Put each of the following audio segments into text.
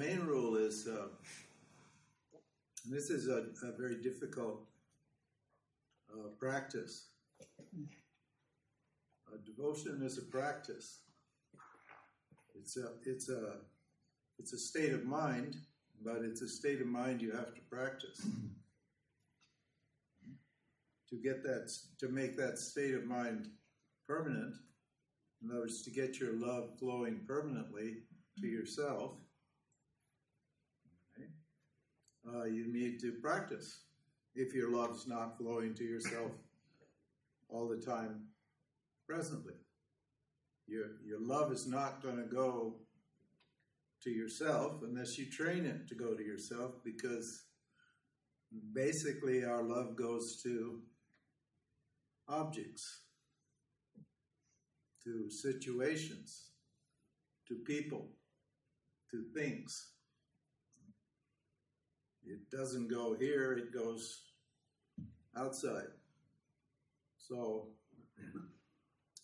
main rule is uh, this is a, a very difficult uh, practice. devotion is a practice. It's a it's a it's a state of mind, but it's a state of mind you have to practice to get that to make that state of mind permanent. In other words, to get your love flowing permanently to yourself, okay, uh, you need to practice. If your love's not flowing to yourself all the time presently, your, your love is not going to go to yourself unless you train it to go to yourself because basically our love goes to objects, to situations, to people, to things. It doesn't go here, it goes outside. So,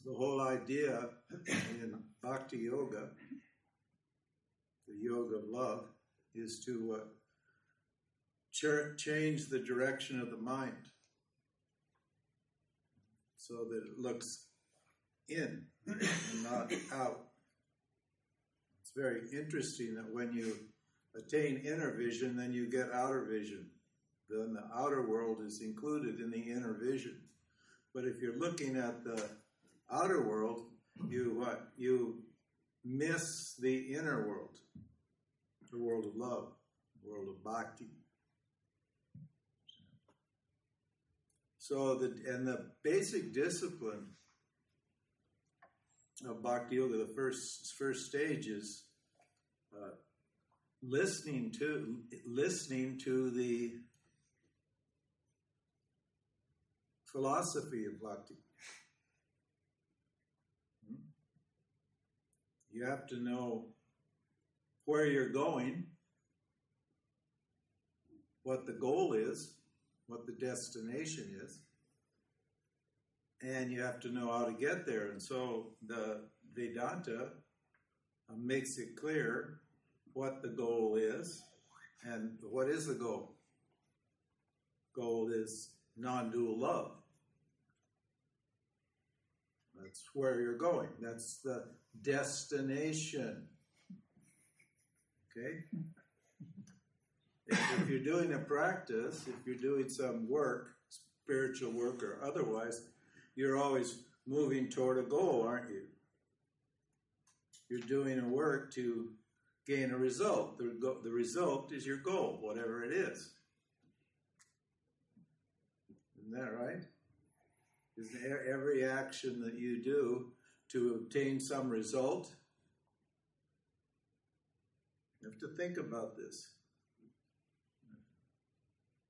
the whole idea in Bhakti Yoga, the yoga of love, is to uh, ch- change the direction of the mind so that it looks in and not out. It's very interesting that when you attain inner vision, then you get outer vision. Then the outer world is included in the inner vision. But if you're looking at the outer world, you what? You miss the inner world, the world of love, the world of bhakti. So the and the basic discipline of bhakti yoga, the first first stage is uh, listening to listening to the philosophy of bhakti. Hmm? You have to know where you're going, what the goal is, what the destination is, and you have to know how to get there. And so the Vedanta makes it clear what the goal is and what is the goal. Goal is non-dual love. That's where you're going. That's the destination. Okay? if you're doing a practice, if you're doing some work, spiritual work or otherwise, you're always moving toward a goal, aren't you? You're doing a work to gain a result. The, the result is your goal, whatever it is. Isn't that right? Isn't every action that you do to obtain some result? You have to think about this.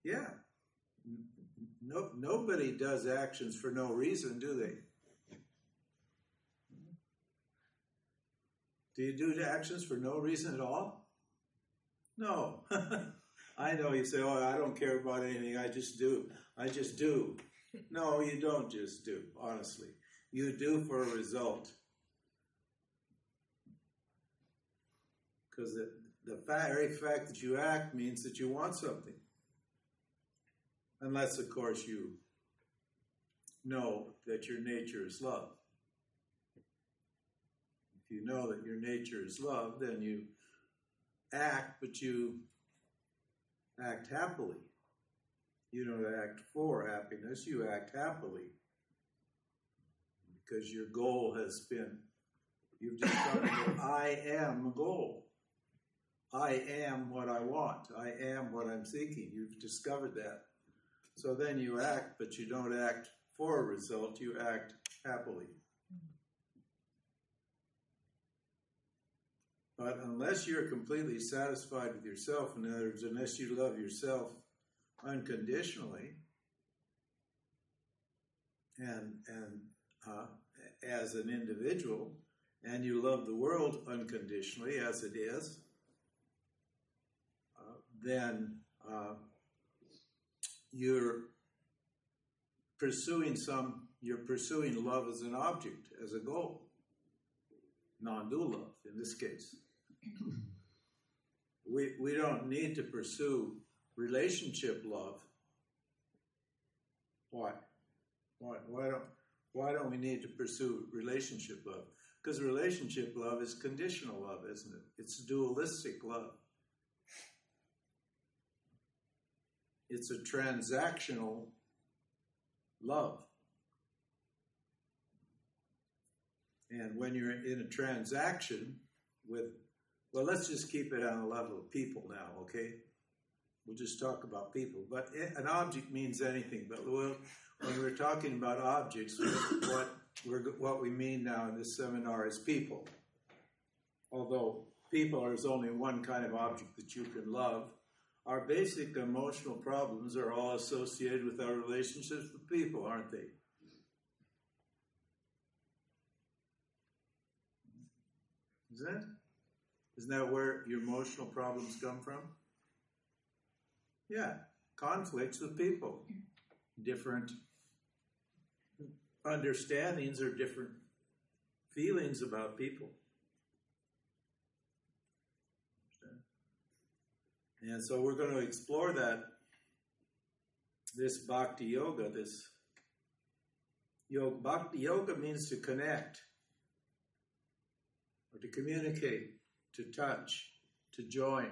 Yeah. No, nobody does actions for no reason, do they? Do you do actions for no reason at all? No. I know you say, oh, I don't care about anything. I just do. I just do. No, you don't just do, honestly. You do for a result. Because the, the very fact that you act means that you want something. Unless, of course, you know that your nature is love. If you know that your nature is love, then you act, but you act happily. You don't act for happiness, you act happily. Because your goal has been, you've discovered that I am goal. I am what I want. I am what I'm seeking. You've discovered that. So then you act, but you don't act for a result, you act happily. But unless you're completely satisfied with yourself, in other words, unless you love yourself unconditionally, and and uh, as an individual, and you love the world unconditionally as it is, uh, then uh, you're pursuing some, you're pursuing love as an object, as a goal. Non dual love, in this case. we, we don't need to pursue relationship love. Why? Why, why don't why don't we need to pursue relationship love? Because relationship love is conditional love, isn't it? It's dualistic love. It's a transactional love. And when you're in a transaction with, well, let's just keep it on the level of people now, okay? We'll just talk about people. But an object means anything. But we'll, when we're talking about objects, what what we mean now in this seminar is people. Although people is only one kind of object that you can love, our basic emotional problems are all associated with our relationships with people, aren't they? Is that? Isn't that where your emotional problems come from? Yeah, conflicts with people, different understandings or different feelings about people. And so we're going to explore that this bhakti yoga, this yoga, bhakti yoga means to connect or to communicate, to touch, to join.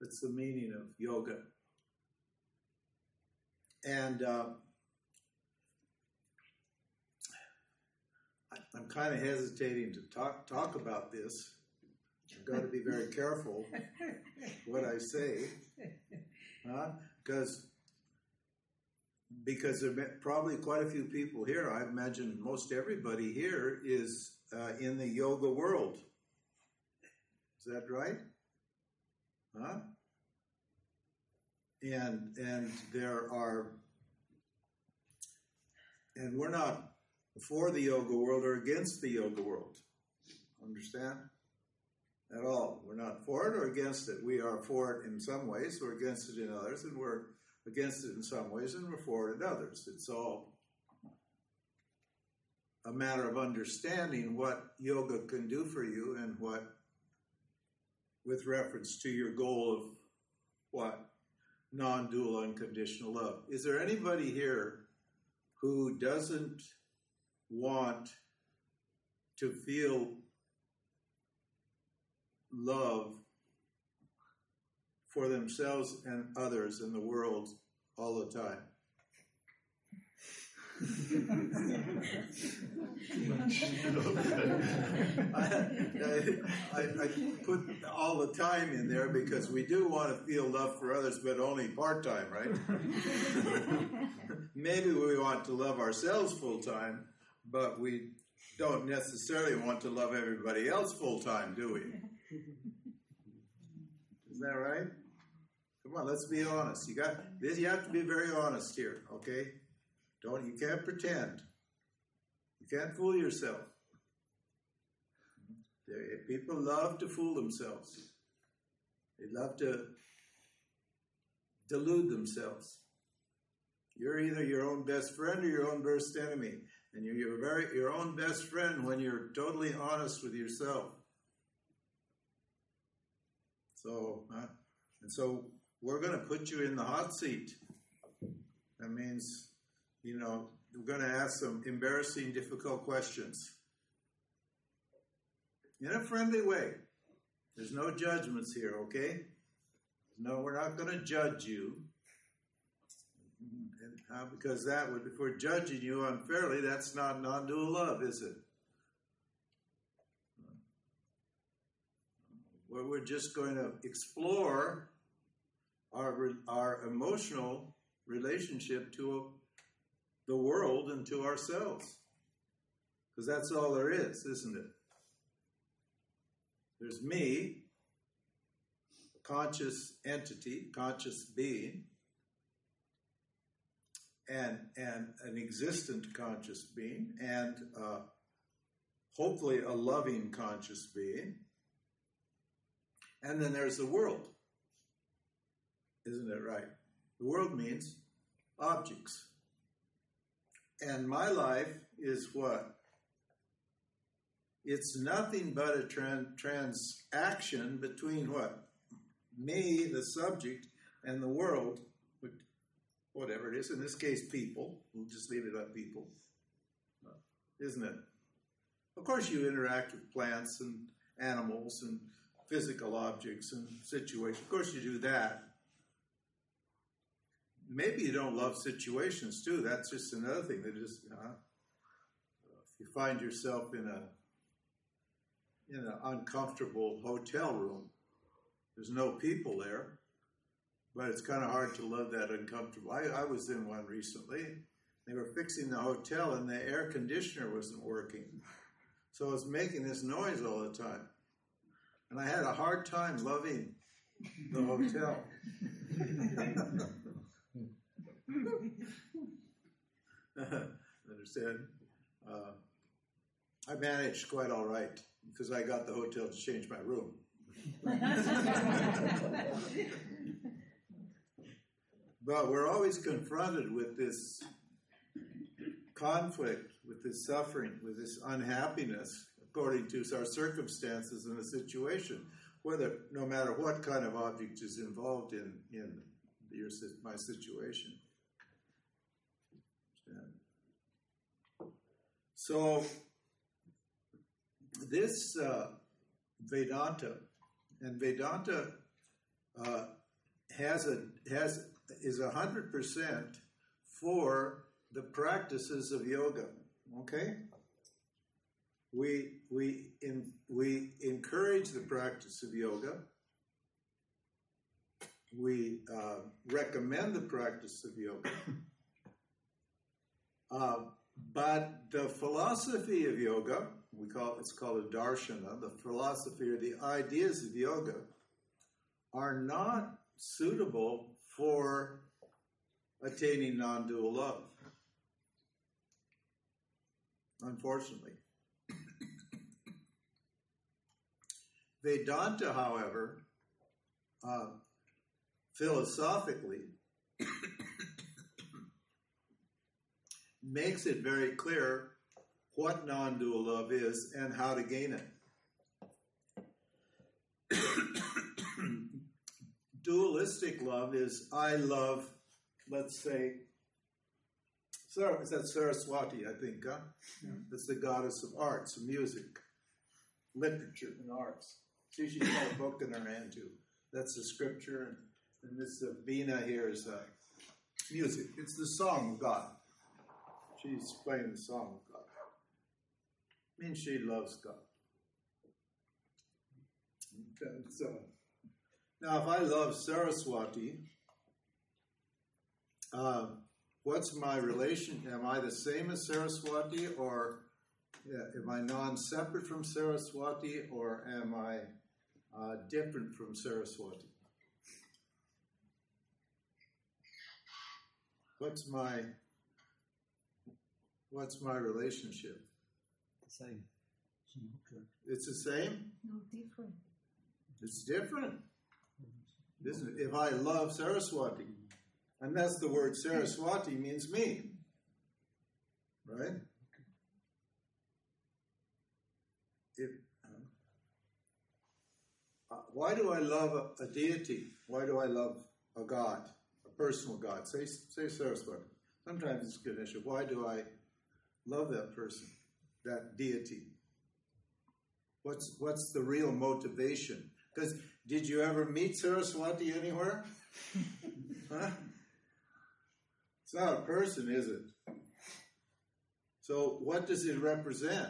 That's the meaning of yoga. And uh, I'm kind of hesitating to talk talk about this. I've got to be very careful what I say, huh? because because there are probably quite a few people here. I imagine most everybody here is uh, in the yoga world. Is that right? Huh? And and there are and we're not for the yoga world or against the yoga world. Understand? At all. We're not for it or against it. We are for it in some ways, we're against it in others, and we're against it in some ways, and we're for it in others. It's all a matter of understanding what yoga can do for you and what, with reference to your goal of what? Non dual unconditional love. Is there anybody here who doesn't want to feel love for themselves and others in the world all the time. I, I, I, put all the time in there because we do want to feel love for others, but only part time, right? Maybe we want to love ourselves full time, but we don't necessarily want to love everybody else full time, do we? Isn't that right? Come on, let's be honest. You got this. You have to be very honest here, okay? Don't you can't pretend. You can't fool yourself. People love to fool themselves. They love to delude themselves. You're either your own best friend or your own worst enemy. And you're your, very, your own best friend when you're totally honest with yourself. So, and so we're going to put you in the hot seat. That means, you know, we're going to ask some embarrassing, difficult questions in a friendly way. There's no judgments here, okay? No, we're not going to judge you. Uh, because that would, if we're judging you unfairly, that's not non dual love, is it? Where we're just going to explore our, our emotional relationship to the world and to ourselves. Because that's all there is, isn't it? There's me, a conscious entity, conscious being, and, and an existent conscious being, and uh, hopefully a loving conscious being. And then there's the world. Isn't it right? The world means objects. And my life is what? It's nothing but a tran- transaction between what? me, the subject, and the world, whatever it is, in this case, people, we'll just leave it at people, isn't it? Of course, you interact with plants and animals and physical objects and situations. Of course, you do that. Maybe you don't love situations too. That's just another thing that is. Uh, if you find yourself in a in an uncomfortable hotel room, there's no people there, but it's kind of hard to love that uncomfortable. I, I was in one recently. They were fixing the hotel, and the air conditioner wasn't working, so it was making this noise all the time, and I had a hard time loving the hotel. Understand? Uh, I managed quite all right because I got the hotel to change my room. but we're always confronted with this conflict, with this suffering, with this unhappiness, according to our circumstances and the situation, whether no matter what kind of object is involved in in your my situation. So this uh, Vedanta and Vedanta uh, has a has is hundred percent for the practices of yoga. Okay, we we in, we encourage the practice of yoga. We uh, recommend the practice of yoga. But the philosophy of yoga, we call it's called a darshana, the philosophy or the ideas of yoga are not suitable for attaining non-dual love. Unfortunately. Vedanta, however, uh, philosophically, makes it very clear what non dual love is and how to gain it. Dualistic love is I love, let's say, Sarah, is that Saraswati, I think, huh? Yeah. That's the goddess of arts, music, literature, and arts. See, she's got a book in her hand, too. That's the scripture, and, and this uh, Veena here is uh, music. It's the song of God. She's playing the song of God. means she loves God. Okay, so now, if I love Saraswati, uh, what's my relation? Am I the same as Saraswati, or yeah, am I non-separate from Saraswati, or am I uh, different from Saraswati? What's my What's my relationship? The same. It's the same? No, different. It's different. Isn't it? If I love Saraswati, and that's the word Saraswati means me. Right? If, uh, why do I love a, a, deity? Why do I love a God, a personal God? Say, say Saraswati. Sometimes it's Ganesha. Why do I love that person, that deity? What's, what's the real motivation? Because did you ever meet Saraswati anywhere? huh? It's not a person, is it? So, what does it represent?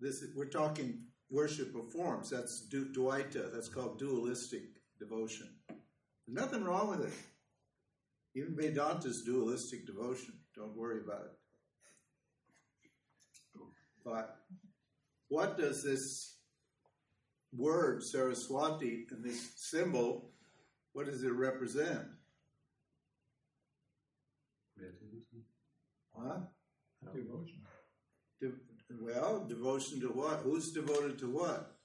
This we're talking worship of forms. That's du- Dvaita. That's called dualistic devotion. There's nothing wrong with it. Even Vedanta's dualistic devotion. Don't worry about it. But what does this word, Saraswati, and this symbol, what does it represent? Creativity. Huh? Devotion. De- well, devotion to what? Who's devoted to what?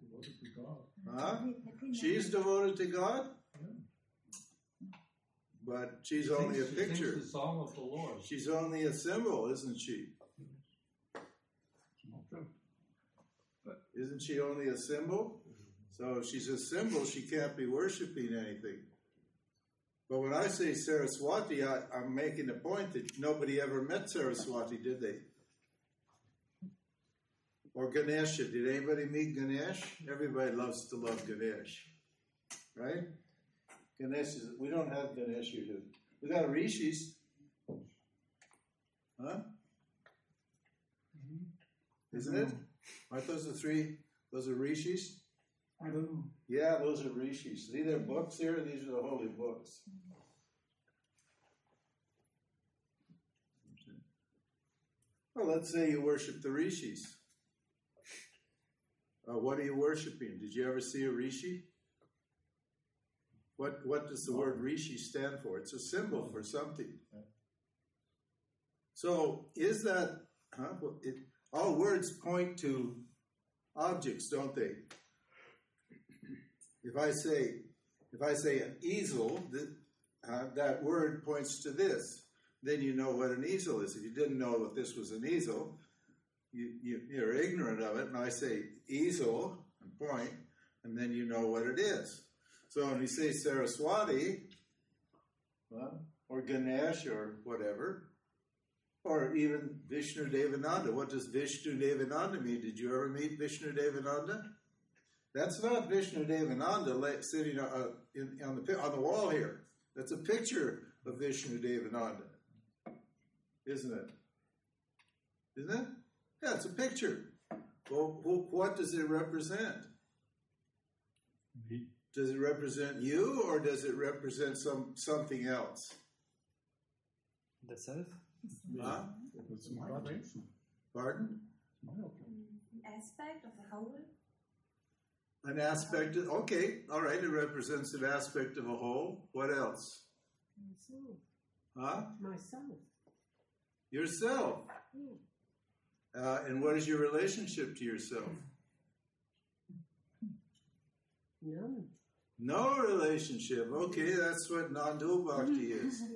Devoted to God. Huh? She's devoted to God? But she's She only a sings- she sings picture. the song of the Lord. She's only a symbol, isn't she? It's not true. But Isn't she only a symbol? So if she's a symbol, she can't be worshiping anything. But when I say Saraswati, I, I'm making the point that nobody ever met Saraswati, did they? Or Ganesha. Did anybody meet Ganesh? Everybody loves to love Ganesh. Right? Ganesh is, we don't have Ganesh here, do we? We got Rishis. Huh? Isn't it? Aren't those the three? Those are Rishis? I don't know. Yeah, those are rishis. See their books here? These are the holy books. Well, let's say you worship the rishis. Uh, what are you worshiping? Did you ever see a rishi? What What does the word rishi stand for? It's a symbol for something. So, is that huh? It, all words point to objects, don't they? If I say, if I say an easel, that, uh, that word points to this. Then you know what an easel is. If you didn't know that this was an easel, you, you, you're ignorant of it. And I say easel and point, and then you know what it is. So when we say Saraswati, well, or Ganesh or whatever, or even Vishnu Devananda. What does Vishnu Devananda mean? Did you ever meet Vishnu Devananda? That's not Vishnu Devananda sitting uh, in, on, the, on the wall here. That's a picture of Vishnu Devananda, isn't it? Isn't it? Yeah, it's a picture. Well, what does it represent? Me. Does it represent you, or does it represent some something else? The self? Huh? It's my opinion. Pardon? It's my opinion. aspect of a whole. An aspect of, okay, all right, it represents an aspect of a whole. What else? Myself. Huh? Myself. Yourself. Uh, and what is your relationship to yourself? None. No relationship. Okay, that's what non-dual bhakti is.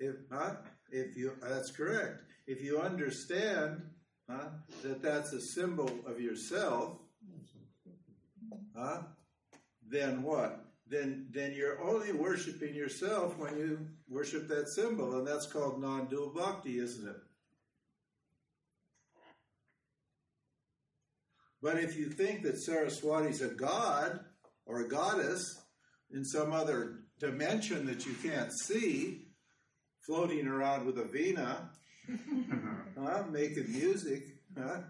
If huh? If you that's correct. If you understand huh, that that's a symbol of yourself, huh? Then what? Then then you're only worshiping yourself when you worship that symbol, and that's called non-dual bhakti, isn't it? But if you think that Saraswati's a god or a goddess in some other dimension that you can't see, floating around with a vina, huh, making music, huh,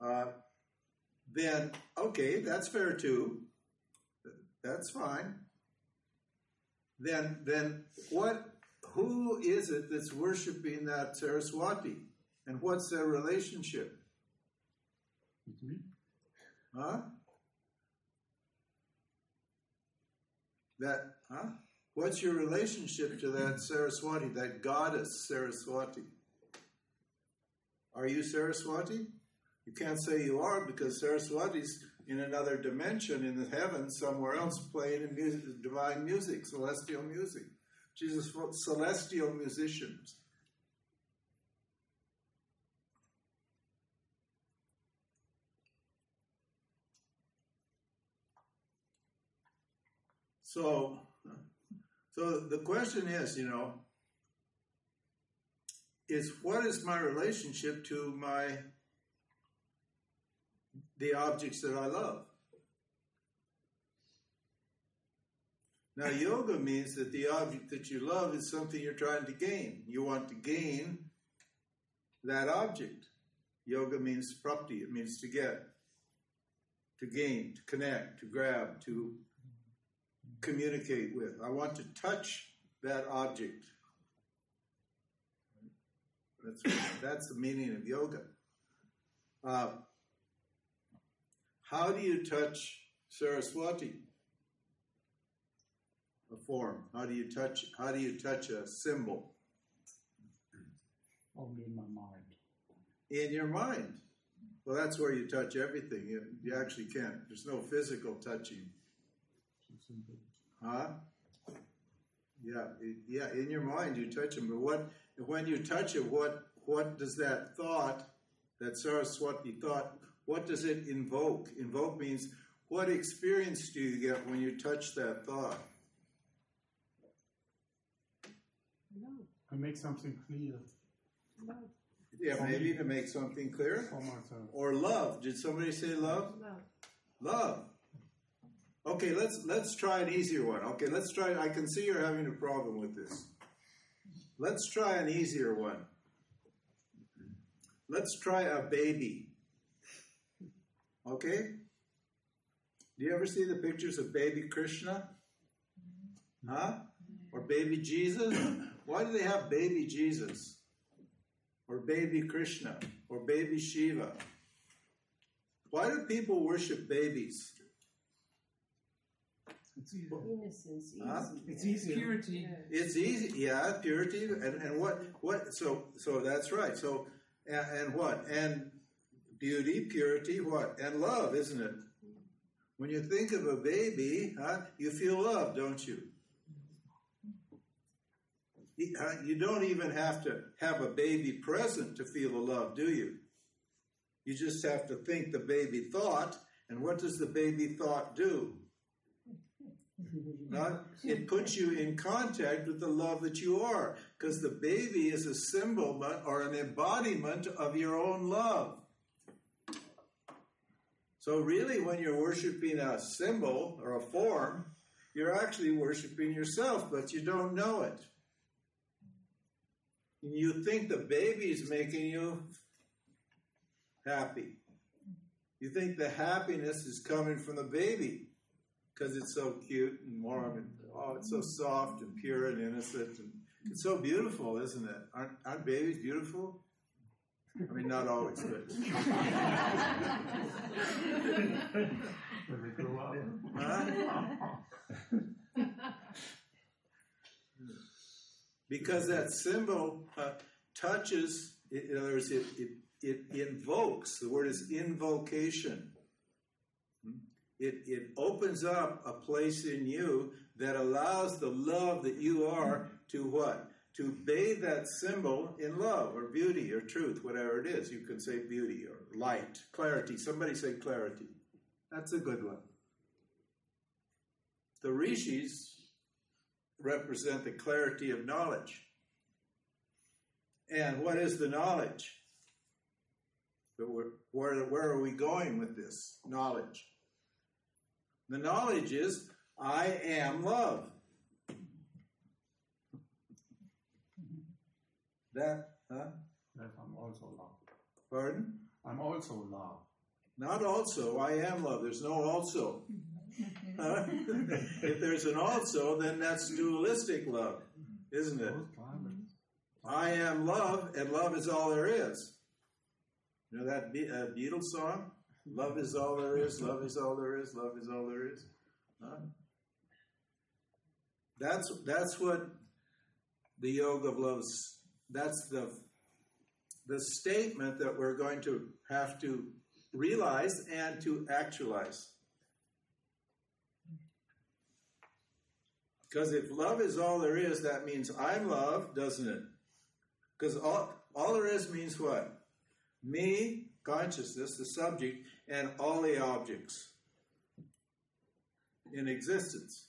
uh, then okay, that's fair too. That's fine. Then, then what? Who is it that's worshiping that Saraswati, and what's their relationship? Huh? That, huh? What's your relationship to that Saraswati, that goddess Saraswati? Are you Saraswati? You can't say you are because Saraswati's in another dimension in the heavens somewhere else playing in music, divine music, celestial music. She's a celestial musician. So, so the question is, you know, is what is my relationship to my the objects that I love? Now, yoga means that the object that you love is something you're trying to gain. You want to gain that object. Yoga means prapti, it means to get, to gain, to connect, to grab, to communicate with. I want to touch that object. That's, that's the meaning of yoga. Uh, how do you touch Saraswati? A form. How do you touch? How do you touch a symbol Only in my mind. in your mind? Well, that's where you touch everything. You, you actually can't. There's no physical touching. So simple. Huh? Yeah, it- yeah. In your mind, you touch them. But what when you touch it? What what does that thought That Saraswati thought, what does it invoke? Invoke means what experience do you get when you touch that thought? Love. To make something clear Love. Yeah, maybe to make something clear. Or love. Did somebody say love? Love. Love. Okay, let's let's try an easier one. Okay, let's try. I can see you're having a problem with this. Let's try an easier one. Let's try a baby. Okay? Do you ever see the pictures of baby Krishna? Huh? Or baby Jesus? Why do they have baby Jesus? Or baby Krishna? Or baby Shiva? Why do people worship babies? It's easy. Innocence. Easy. Huh? It's easier. Purity. Yeah. It's easy, yeah, purity, and, and what what so so that's right. So and, and what and beauty, purity, what and love, isn't it? When you think of a baby, huh, you feel love, don't you? You you don't even have to have a baby present to feel the love, do you? You just have to think the baby thought, and what does the baby thought do? Huh? It puts you in contact with the love that you are, because the baby is a symbol or an embodiment of your own love. So, really, when you're worshiping a symbol or a form, you're actually worshiping yourself, but you don't know it. You think the baby's making you happy. You think the happiness is coming from the baby because it's so cute and warm and oh, it's so soft and pure and innocent and it's so beautiful, isn't it? Aren't, aren't babies beautiful? I mean, not always, but When they grow up. Because that symbol uh, touches. In other words, it, it it invokes. The word is invocation. It it opens up a place in you that allows the love that you are to what? To bathe that symbol in love or beauty or truth, whatever it is. You can say beauty or light, clarity. Somebody say clarity. That's a good one. The rishis represent the clarity of knowledge. And what is the knowledge? But where, where are we going with this knowledge? The knowledge is I am love. That, huh? That I'm also love. Pardon? I'm also love. Not also, I am love. There's no also. Huh? if there's an also, then that's dualistic love, isn't it? I am love, and love is all there is. You know that Be- uh, Beatles song? Love is all there is, love is all there is, love is all there is. That's that's what the yoga of love's. That's the the statement that we're going to have to realize and to actualize. Because if love is all there is, that means I'm love, doesn't it? Because all, all there is means what? Me, consciousness, the subject, and all the objects in existence.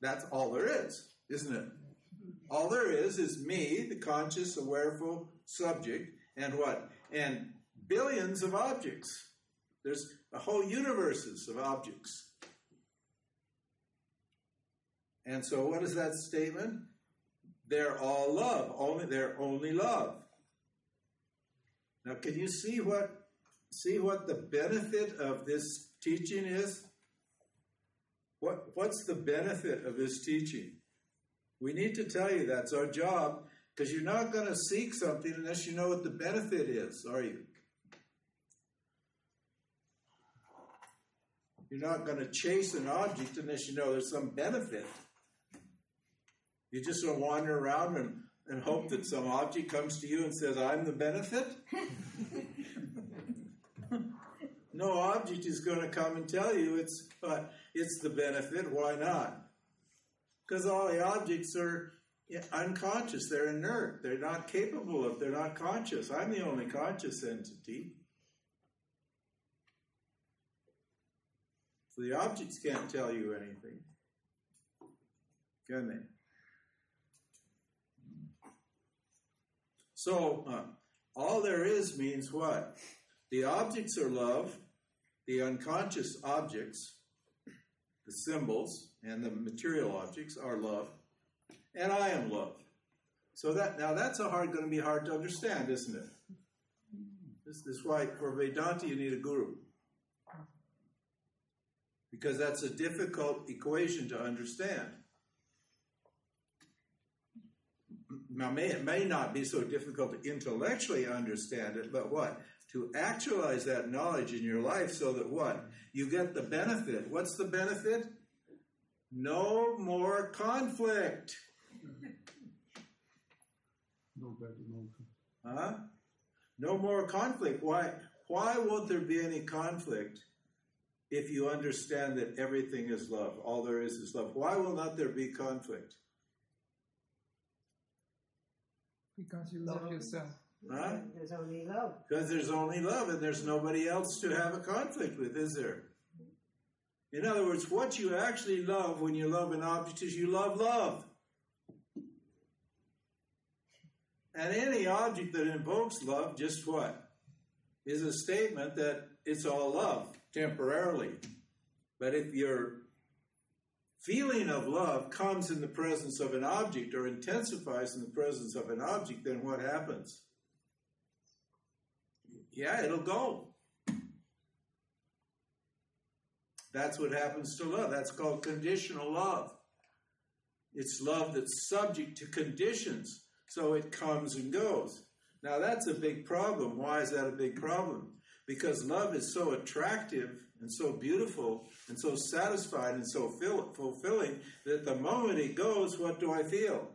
That's all there is, isn't it? All there is is me, the conscious, awareful subject, and what? And billions of objects. There's a whole universes of objects. And so, what is that statement? They're all love. Only they're only love. Now, can you see what see what the benefit of this teaching is? What what's the benefit of this teaching? We need to tell you that's our job because you're not going to seek something unless you know what the benefit is, are you? You're not going to chase an object unless you know there's some benefit. You just don't wander around and, and hope that some object comes to you and says, I'm the benefit. no object is going to come and tell you it's, uh, it's the benefit. Why not? Because all the objects are unconscious. They're inert. They're not capable of. They're not conscious. I'm the only conscious entity. So the objects can't tell you anything, can they? So uh, all there is means what? The objects are love. The unconscious objects, the symbols and the material objects are love, and I am love. So that now that's a hard going to be hard to understand, isn't it? This, this is why for Vedanta you need a guru. Because that's a difficult equation to understand. Now, may, it may not be so difficult to intellectually understand it, but what? To actualize that knowledge in your life so that what? You get the benefit. What's the benefit? No more conflict. No bad emotion. Huh? No more conflict. Why? Why won't there be any conflict if you understand that everything is love? All there is is love. Why will not there be conflict? Because you love yourself. Huh? There's only love. Because there's only love and there's nobody else to have a conflict with, is there? In other words, what you actually love when you love an object is you love love. And any object that invokes love, just what? Is a statement that it's all love temporarily. But if your feeling of love comes in the presence of an object or intensifies in the presence of an object, then what happens? Yeah, it'll go. That's what happens to love. That's called conditional love. It's love that's subject to conditions, so it comes and goes. Now, that's a big problem. Why is that a big problem? Because love is so attractive and so beautiful and so satisfied and so fill- fulfilling that the moment it goes, what do I feel?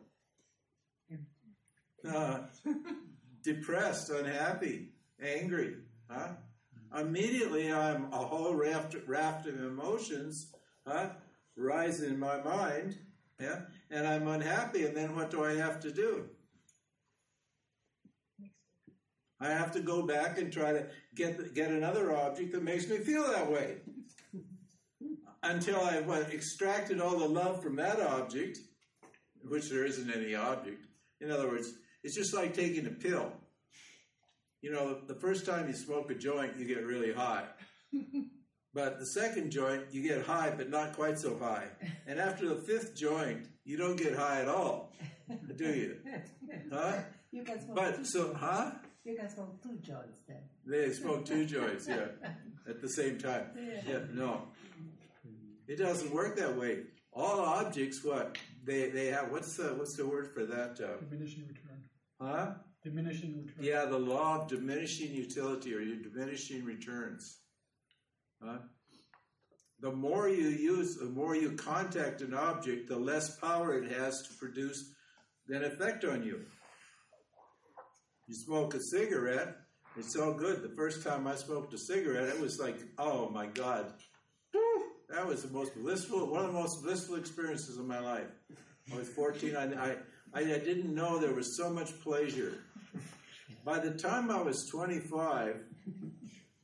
Uh, depressed, unhappy, angry. Huh? Immediately, I'm a whole raft, raft of emotions huh, rise in my mind, yeah, and I'm unhappy. And then what do I have to do? I have to go back and try to get get another object that makes me feel that way. Until I've what, extracted all the love from that object, which there isn't any object. In other words, it's just like taking a pill. You know, the first time you smoke a joint, you get really high. But the second joint, you get high, but not quite so high. And after the fifth joint, you don't get high at all, do you? Huh? You can smoke But so, huh? You can smoke two joints then. They smoke two joints, yeah, at the same time. Yeah, no. It doesn't work that way. All objects, what they they have? What's the what's the word for that? Uh, Diminishing return. huh? Diminishing return. Yeah, the law of diminishing utility or your diminishing returns. Huh? The more you use, the more you contact an object, the less power it has to produce an effect on you. You smoke a cigarette, it's all good. The first time I smoked a cigarette, it was like, oh my God. That was the most blissful, one of the most blissful experiences of my life. I was 14. I, I, I didn't know there was so much pleasure. By the time I was 25,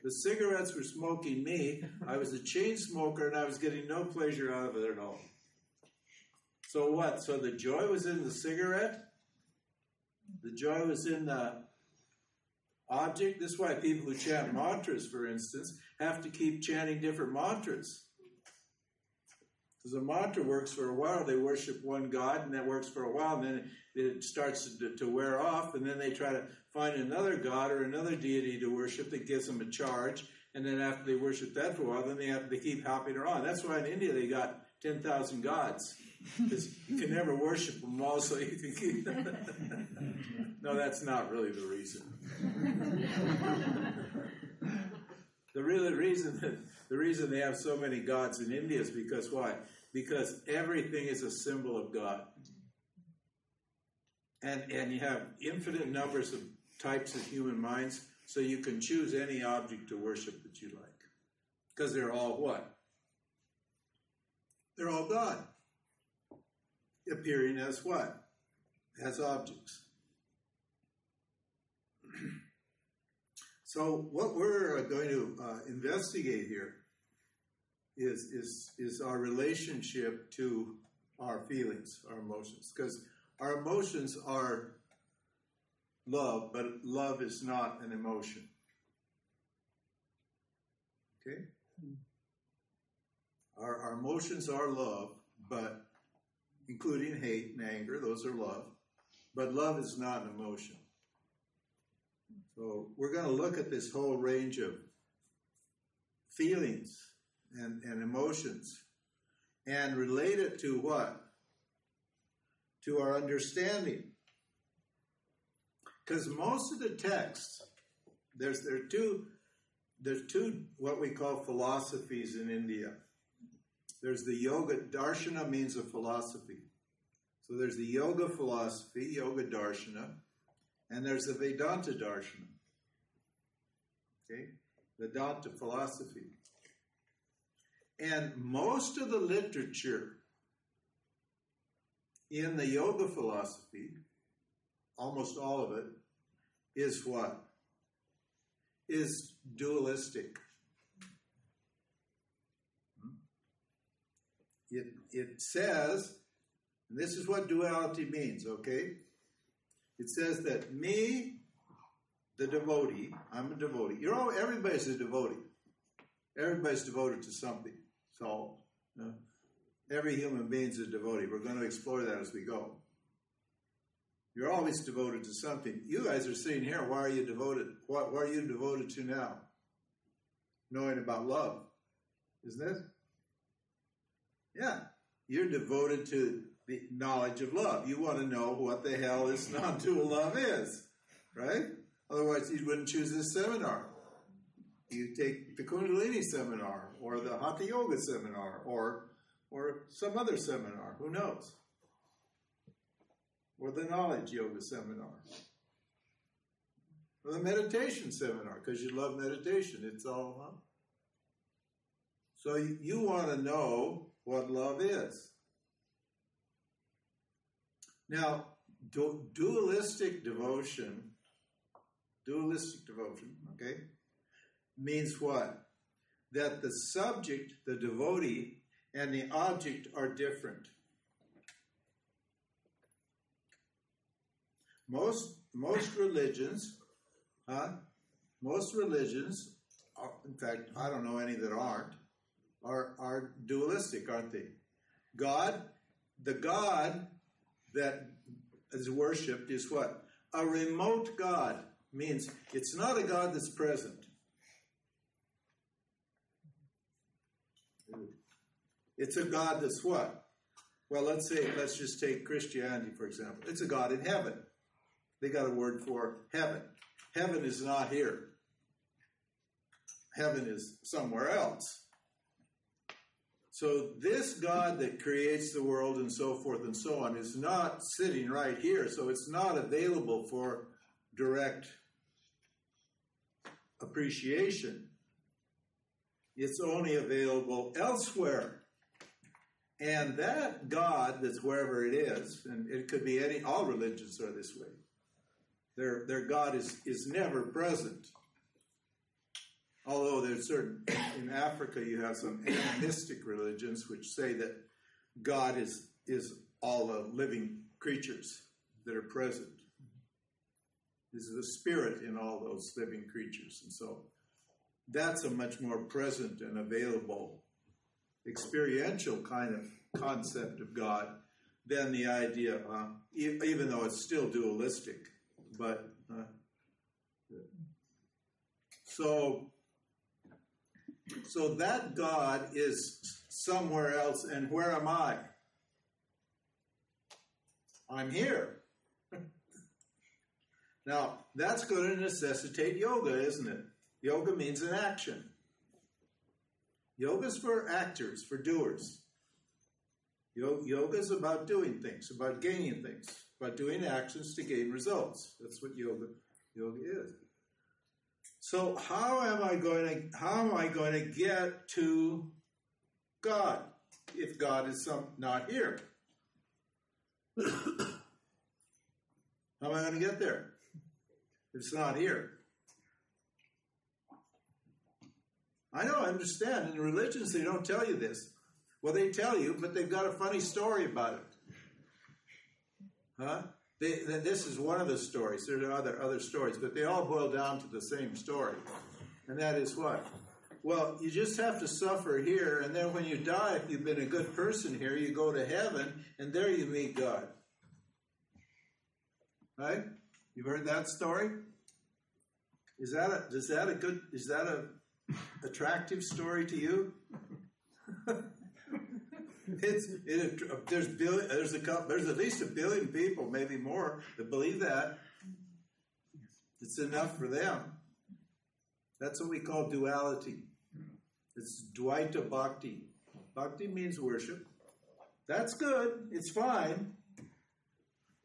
the cigarettes were smoking me. I was a chain smoker and I was getting no pleasure out of it at all. So what? So the joy was in the cigarette? The joy was in the object? This is why people who chant mantras, for instance, have to keep chanting different mantras. Because a mantra works for a while, they worship one God, and that works for a while, and then it starts to, to wear off, and then they try to find another God or another deity to worship that gives them a charge, and then after they worship that for a while, then they have to keep hopping around. That's why in India they got 10,000 gods, because you can never worship them all, so you can keep. them. no, that's not really the reason. the real reason that the reason they have so many gods in India is because why? Because everything is a symbol of God. And and you have infinite numbers of types of human minds, so you can choose any object to worship that you like. Because they're all what? They're all God. Appearing as what? as objects. so, what we're uh, going to uh, investigate here is, is, is our relationship to our feelings, our emotions. Because our emotions are love, but love is not an emotion. Okay? Our, our emotions are love, but including hate and anger, those are love. But love is not an emotion. So we're going to look at this whole range of feelings and, and emotions and relate it to what? To our understanding. Because most of the texts, there's there are two there's two what we call philosophies in India. There's the yoga darshana means a philosophy. So there's the yoga philosophy, yoga darshana, and there's the Vedanta darshana. Okay? Vedanta philosophy. And most of the literature in the yoga philosophy, almost all of it, is what? Is dualistic. It, says, and this is what duality means, okay? It says that me, the devotee, I'm a devotee. You're all, everybody's a devotee. Everybody's devoted to something. So, you know, every human being's a devotee. We're going to explore that as we go. You're always devoted to something. You guys are sitting here. Why are you devoted? What, what are you devoted to now? Knowing about love, isn't it? Yeah, you're devoted to the knowledge of love. You want to know what the hell this non-dual love is, right? Otherwise, you wouldn't choose this seminar. You take the Kundalini seminar, or the Hatha Yoga seminar, or or some other seminar. Who knows? Or the Knowledge Yoga seminar, or the meditation seminar, because you love meditation. It's all. Huh? So you, you want to know what love is. Now, du- dualistic devotion, dualistic devotion, okay, means what? That the subject, the devotee, and the object are different. Most most religions, huh? Most religions, are, in fact, I don't know any that aren't, are are dualistic, aren't they? God, the God that is worshipped is what? A remote God means it's not a God that's present. It's a God that's what? Well, let's say, let's just take Christianity, for example. It's a God in heaven. They got a word for heaven. Heaven is not here, heaven is somewhere else. So, this God that creates the world and so forth and so on is not sitting right here, so it's not available for direct appreciation. It's only available elsewhere. And that God that's wherever it is, and it could be any all religions are this way. Their their God is is never present. Although there's certain in Africa you have some animistic religions which say that God is is all the living creatures that are present. This is the spirit in all those living creatures. And so that's a much more present and available experiential kind of concept of God than the idea, uh, even though it's still dualistic. But uh, so, so that God is somewhere else, and where am I? I'm here. now, that's going to necessitate yoga, isn't it? Yoga means an action. Yoga's for actors, for doers. Yoga is about doing things, about gaining things, about doing actions to gain results. That's what yoga yoga is. So how am I going to how am I going to get to God if God is some, not here? How am I going to get there? It's not here. I know, I understand. In religions, they don't tell you this. Well, they tell you, but they've got a funny story about it. Huh? They, this is one of the stories. There are other other stories, but they all boil down to the same story, and that is what? Well, you just have to suffer here, and then when you die, if you've been a good person here, you go to heaven, and there you meet God. Right? You've heard that story? Is that a is that a good is that a attractive story to you? it's it, there's billion there's a couple there's at least a billion people, maybe more, that believe that. It's enough for them. That's what we call duality. It's Dvaita Bhakti. Bhakti means worship. That's good. It's fine.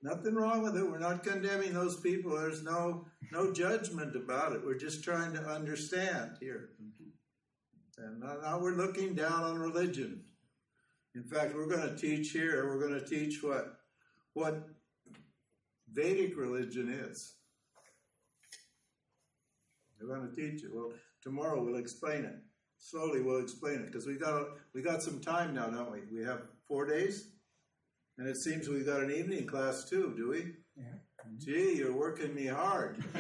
Nothing wrong with it. We're not condemning those people. There's no no judgment about it. We're just trying to understand here. And now we're looking down on religion. In fact, we're going to teach here. We're going to teach what what Vedic religion is. We're going to teach it. Well, tomorrow we'll explain it. Slowly we'll explain it because we got we got some time now, don't we? We have four days, and it seems we've got an evening class too. Do we? Yeah. Gee, you're working me hard.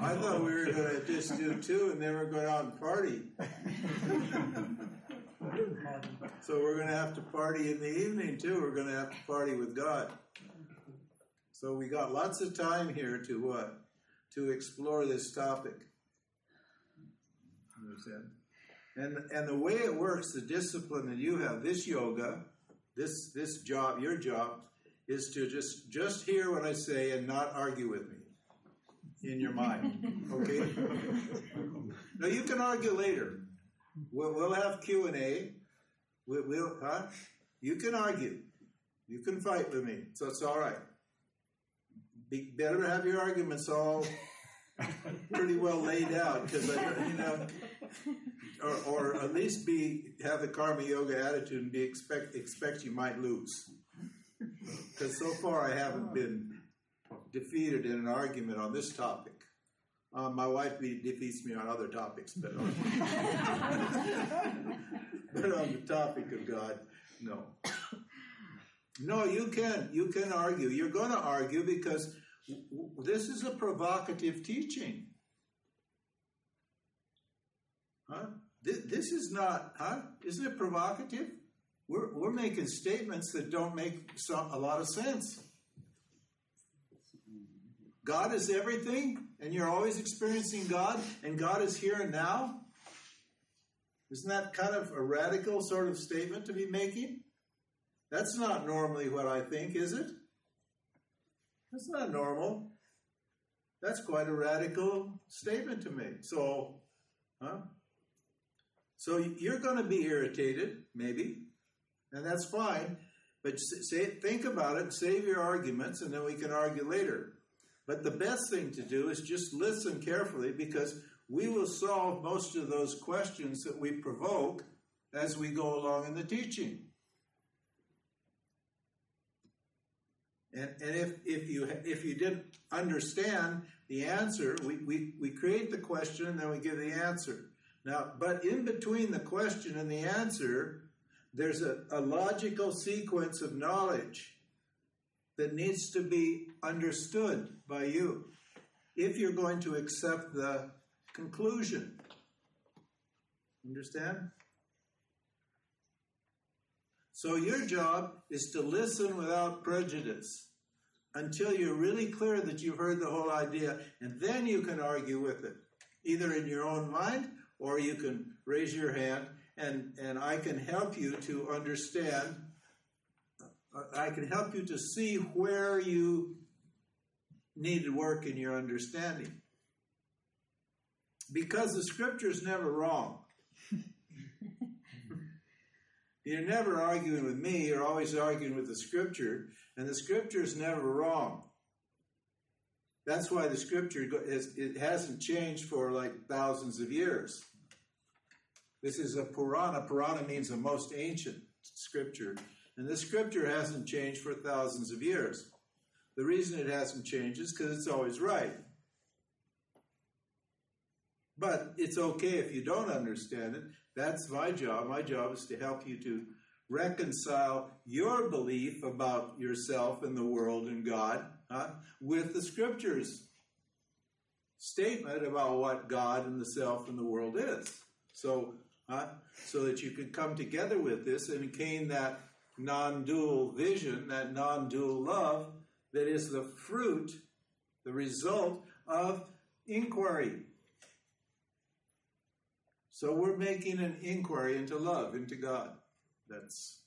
I thought we were going to just do two and then we're going out and party. So we're going to have to party in the evening too. We're going to have to party with God. So we got lots of time here to what? To explore this topic. Understand? And and the way it works, the discipline that you have, this yoga, this this job, your job, is to just just hear what I say and not argue with me in your mind. Okay? now you can argue later. We'll, we'll have Q and A. We'll, we'll huh? You can argue. You can fight with me, so it's all right. Be, better have your arguments all pretty well laid out because you know, or, or at least be have the karma yoga attitude and be expect expect you might lose. Because so far I haven't been defeated in an argument on this topic. Uh, my wife be, defeats me on other topics, but but on the topic of God, no. No, you can. You can argue. You're going to argue because this is a provocative teaching. Huh? This, this is not, huh? Isn't it provocative? We're, we're making statements that don't make some, a lot of sense. God is everything, and you're always experiencing God, and God is here and now. Isn't that kind of a radical sort of statement to be making? That's not normally what I think, is it? That's not normal. That's quite a radical statement to make. So, huh? So you're going to be irritated, maybe, and that's fine. But say, think about it, save your arguments, and then we can argue later. But the best thing to do is just listen carefully because we will solve most of those questions that we provoke as we go along in the teaching. And, and if, if you if you didn't understand the answer, we, we, we create the question and then we give the answer. Now, but in between the question and the answer, there's a, a logical sequence of knowledge that needs to be understood by you if you're going to accept the conclusion. Understand? So your job is to listen without prejudice until you're really clear that you've heard the whole idea, and then you can argue with it, either in your own mind or you can raise your hand and, and I can help you to understand. I can help you to see where you need work in your understanding. Because the scripture is never wrong. You're never arguing with me, you're always arguing with the scripture, and the scripture is never wrong. That's why the scripture is, it hasn't changed for like thousands of years. This is a Purana. Purana means the most ancient scripture, And the scripture hasn't changed for thousands of years. The reason it hasn't changed is because it's always right. But it's okay if you don't understand it. That's my job. My job is to help you to reconcile your belief about yourself and the world and God huh, with the scriptures statement about what God and the self and the world is. So, uh, so that you could come together with this and gain that non-dual vision, that non-dual love that is the fruit, the result of inquiry. So we're making an inquiry into love, into God. That's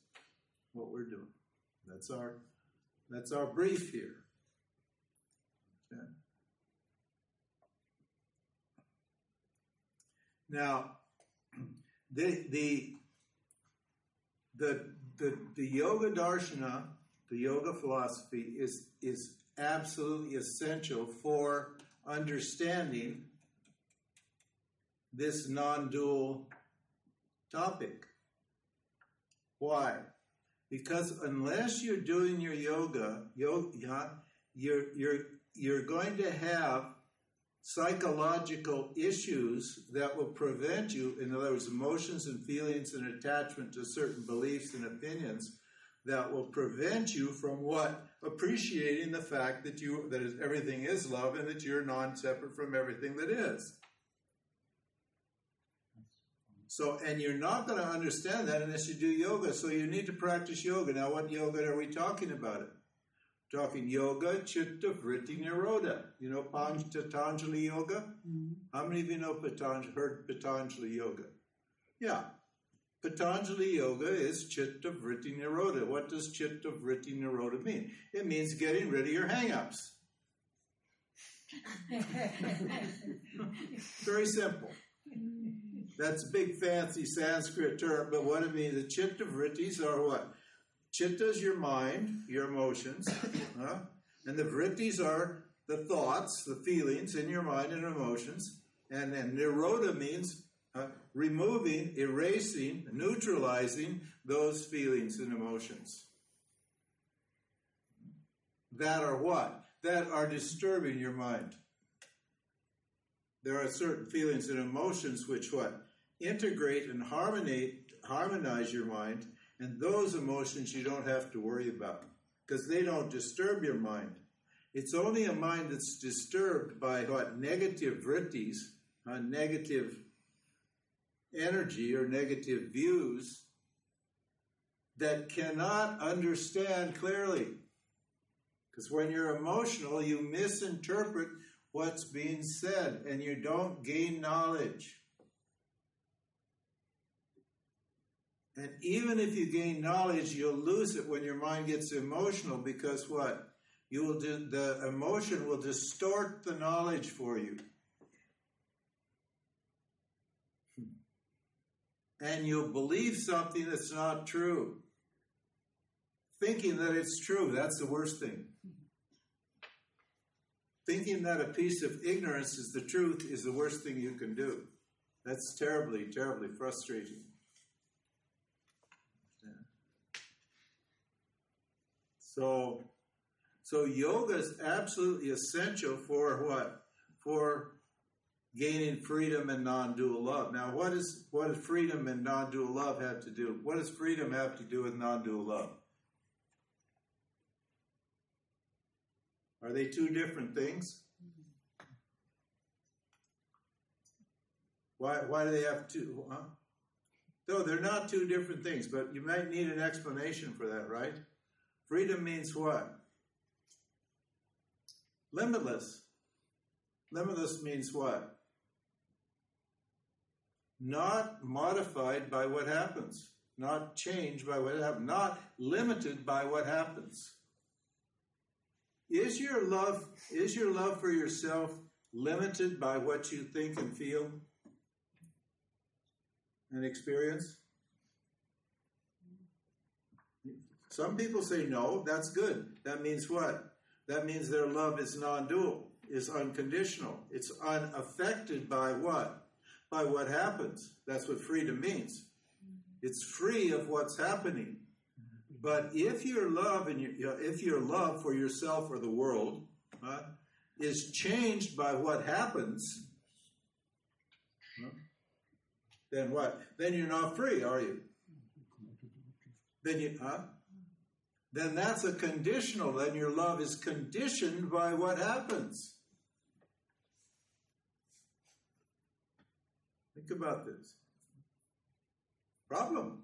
what we're doing. That's our that's our brief here. Okay. Now, the the the the, the yoga darshana, the yoga philosophy is is absolutely essential for understanding this non-dual topic. Why? Because unless you're doing your yoga, yoga you're you're you're going to have psychological issues that will prevent you, in other words, emotions and feelings and attachment to certain beliefs and opinions that will prevent you from what appreciating the fact that you that everything is love and that you're non-separate from everything that is. So, and you're not going to understand that unless you do yoga. So, you need to practice yoga. Now, what yoga are we talking about? It talking yoga, chitta, vritti, nirodha. You know Patanjali yoga? Mm-hmm. How many of you know Patanjali, heard Patanjali yoga? Yeah. Patanjali yoga is chitta, vritti, nirodha. What does chitta, vritti, nirodha mean? It means getting rid of your hang-ups. Very simple. That's a big fancy Sanskrit term, but what it means, the chitta vrittis are what? Chitta is your mind, your emotions, huh? and the vrittis are the thoughts, the feelings in your mind and emotions. And then nirodha means uh, removing, erasing, neutralizing those feelings and emotions. That are what? That are disturbing your mind. There are certain feelings and emotions which what? Integrate and harmonize your mind and those emotions you don't have to worry about because they don't disturb your mind. It's only a mind that's disturbed by what negative vrittis, uh, negative energy or negative views that cannot understand clearly. Because when you're emotional, you misinterpret what's being said and you don't gain knowledge. And even if you gain knowledge, you'll lose it when your mind gets emotional because what? You will do, the emotion will distort the knowledge for you. And you'll believe something that's not true. Thinking that it's true, that's the worst thing. Thinking that a piece of ignorance is the truth is the worst thing you can do. That's terribly, terribly frustrating. So, so yoga is absolutely essential for what? For gaining freedom and non-dual love. Now, what is what does freedom and non-dual love have to do? What does freedom have to do with non-dual love? Are they two different things? Why, why do they have two? Huh? No, they're not two different things, but you might need an explanation for that, right? Freedom means what? Limitless. Limitless means what? Not modified by what happens, not changed by what happens, not limited by what happens. Is your love is your love for yourself limited by what you think and feel and experience? Some people say no, that's good. That means what? That means their love is non dual, is unconditional. It's unaffected by what? By what happens. That's what freedom means. It's free of what's happening. But if your love and your, if your love for yourself or the world uh, is changed by what happens, huh, then what? Then you're not free, are you? Then you, huh? Then that's a conditional. Then your love is conditioned by what happens. Think about this. Problem.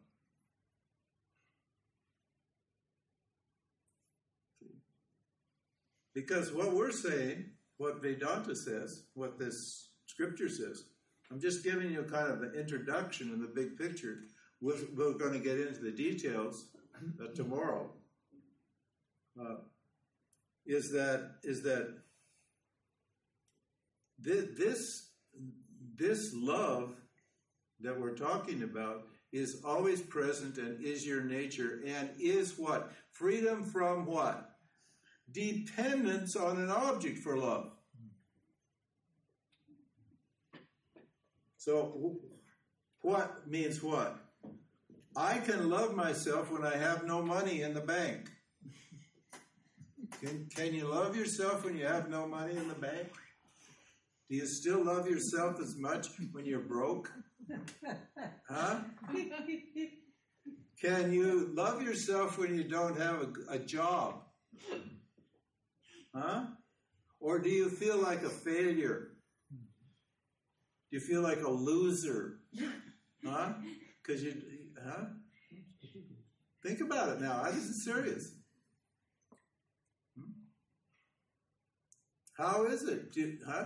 Because what we're saying, what Vedanta says, what this scripture says, I'm just giving you kind of the introduction and the big picture. We're, we're going to get into the details uh, tomorrow. Uh, is that is that this, this this love that we're talking about is always present and is your nature and is what freedom from what dependence on an object for love. So, what means what? I can love myself when I have no money in the bank. Can, can you love yourself when you have no money in the bank? Do you still love yourself as much when you're broke? Huh? Can you love yourself when you don't have a, a job? Huh? Or do you feel like a failure? Do you feel like a loser? Huh? Because you, huh? Think about it now. This is serious. Hmm? How is it? You, huh?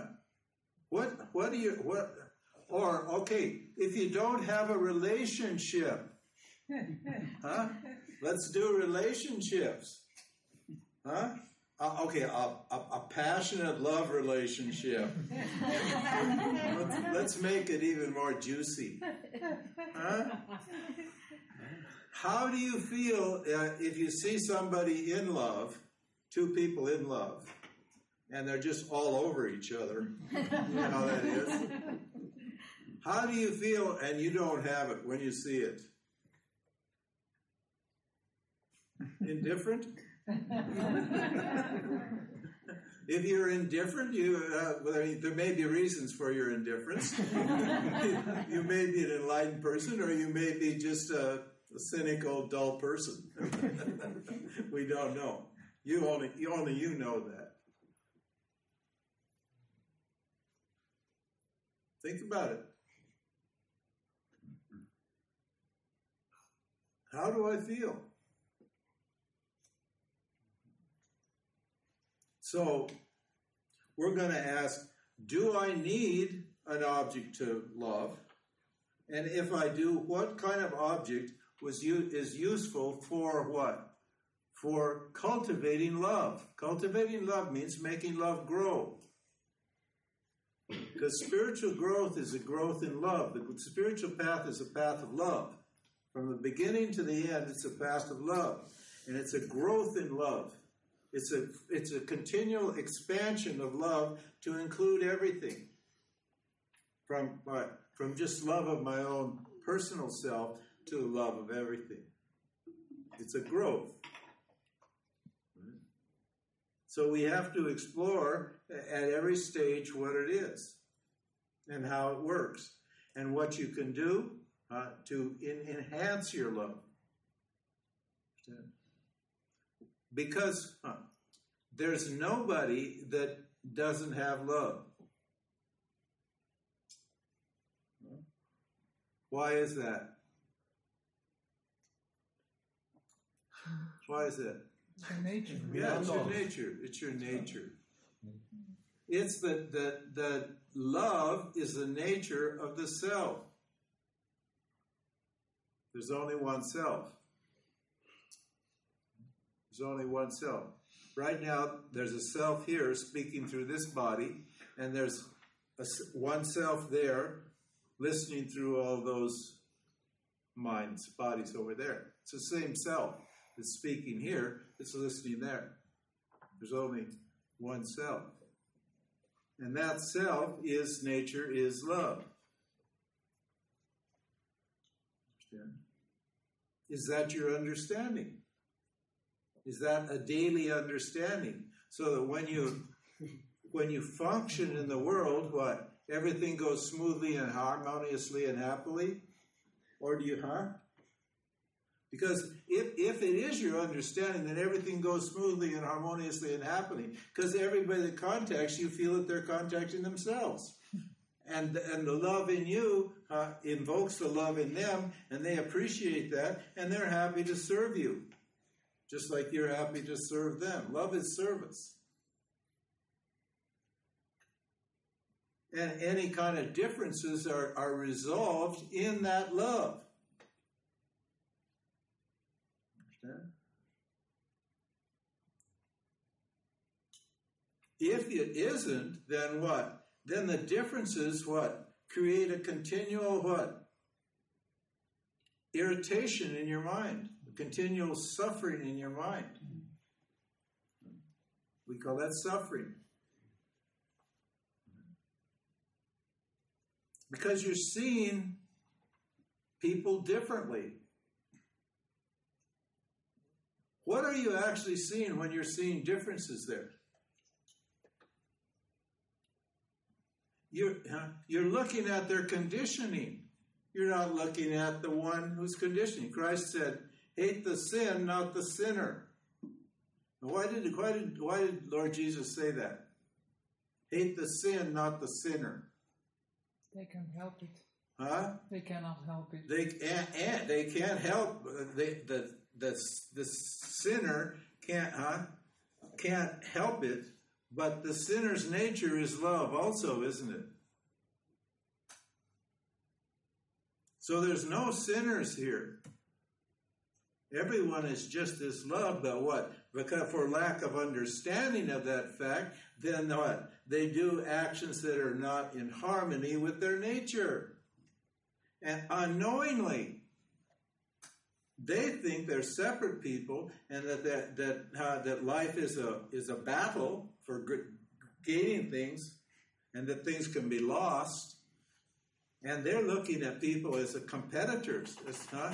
What? What do you? What? Or okay, if you don't have a relationship, huh? Let's do relationships, huh? Uh, okay, a, a, a, passionate love relationship. let's, let's, make it even more juicy. Huh? How do you feel uh, if you see somebody in love, two people in love, and they're just all over each other? You know how that is? How do you feel and you don't have it when you see it? Indifferent? If you're indifferent, you uh, well, I mean, there may be reasons for your indifference. you may be an enlightened person, or you may be just a, a cynical, dull person. we don't know. You only, you only you know that. Think about it. How do I feel? So we're going to ask Do I need an object to love? And if I do, what kind of object was is useful for what? For cultivating love. Cultivating love means making love grow. Because spiritual growth is a growth in love. The spiritual path is a path of love. From the beginning to the end, it's a path of love. And it's a growth in love. It's a, it's a continual expansion of love to include everything. From, from just love of my own personal self to the love of everything. It's a growth. So we have to explore at every stage what it is and how it works and what you can do uh, to in, enhance your love. Because uh, there's nobody that doesn't have love. Why is that? Why is that? It's your nature. Yeah, it's your nature. It's your nature. It's that that that love is the nature of the self. There's only one self. There's only one self. Right now, there's a self here speaking through this body, and there's a, one self there listening through all those minds, bodies over there. It's the same self that's speaking here, it's listening there. There's only one self. And that self is nature, is love. Understand? Is that your understanding? Is that a daily understanding? So that when you when you function in the world, what everything goes smoothly and harmoniously and happily, or do you, huh? Because if, if it is your understanding that everything goes smoothly and harmoniously and happily, because everybody that contacts you feel that they're contacting themselves. And, and the love in you uh, invokes the love in them, and they appreciate that, and they're happy to serve you, just like you're happy to serve them. Love is service. And any kind of differences are, are resolved in that love. Understand? If it isn't, then what? Then the differences what? Create a continual what? Irritation in your mind, continual suffering in your mind. We call that suffering. Because you're seeing people differently. What are you actually seeing when you're seeing differences there? You're, huh? you're looking at their conditioning. You're not looking at the one who's conditioning. Christ said, hate the sin, not the sinner. Why did, why did, why did Lord Jesus say that? Hate the sin, not the sinner. They can help it. Huh? They cannot help it. They and, and they can't help uh, they, the the the sinner can't huh? can't help it, but the sinner's nature is love, also, isn't it? So there's no sinners here. Everyone is just as love, but what? Because for lack of understanding of that fact, then what? They do actions that are not in harmony with their nature. And unknowingly, they think they're separate people, and that that that, uh, that life is a is a battle for g- gaining things, and that things can be lost. And they're looking at people as competitors, as huh?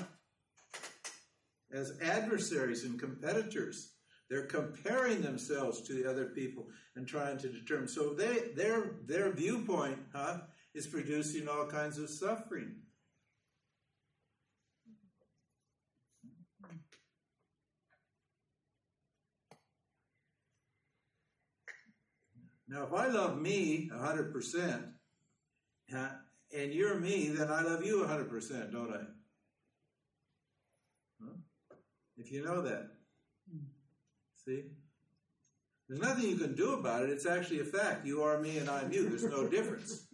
As adversaries and competitors. They're comparing themselves to the other people and trying to determine. So they their their viewpoint, huh, is producing all kinds of suffering. Now, if I love me 100%, huh, and you're me, then I love you 100%, don't I? Huh? If you know that. See? There's nothing you can do about it. It's actually a fact. You are me and I'm you. There's no difference.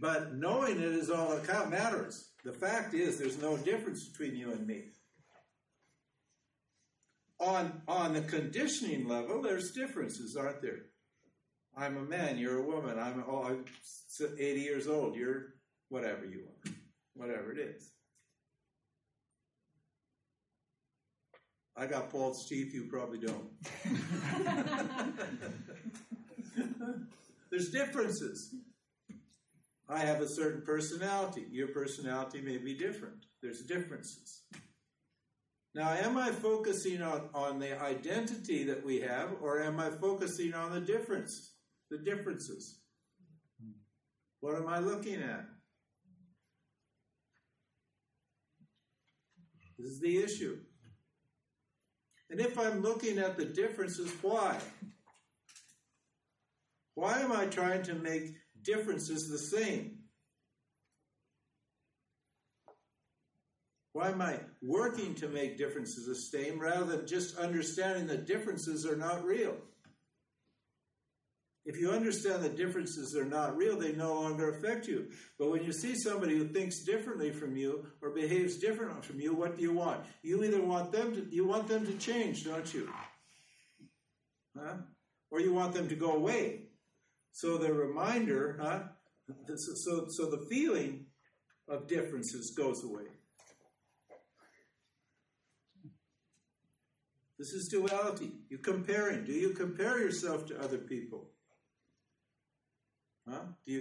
But knowing it is all that matters. The fact is there's no difference between you and me. On, on the conditioning level, there's differences, aren't there? I'm a man, you're a woman. I'm, oh, I'm 80 years old, you're whatever you are, whatever it is. I got false teeth, you probably don't. There's differences. I have a certain personality. Your personality may be different. There's differences. Now, am I focusing on, on the identity that we have, or am I focusing on the difference, the differences? What am I looking at? This is the issue. And if I'm looking at the differences, why? Why am I trying to make differences the same? Why am I working to make differences the same rather than just understanding that differences are not real? If you understand that differences are not real, they no longer affect you. But when you see somebody who thinks differently from you or behaves differently from you, what do you want? You either want them to you want them to change, don't you? Huh? Or you want them to go away. So the reminder, huh? So so the feeling of differences goes away. This is duality. You're comparing. Do you compare yourself to other people? Huh? Do you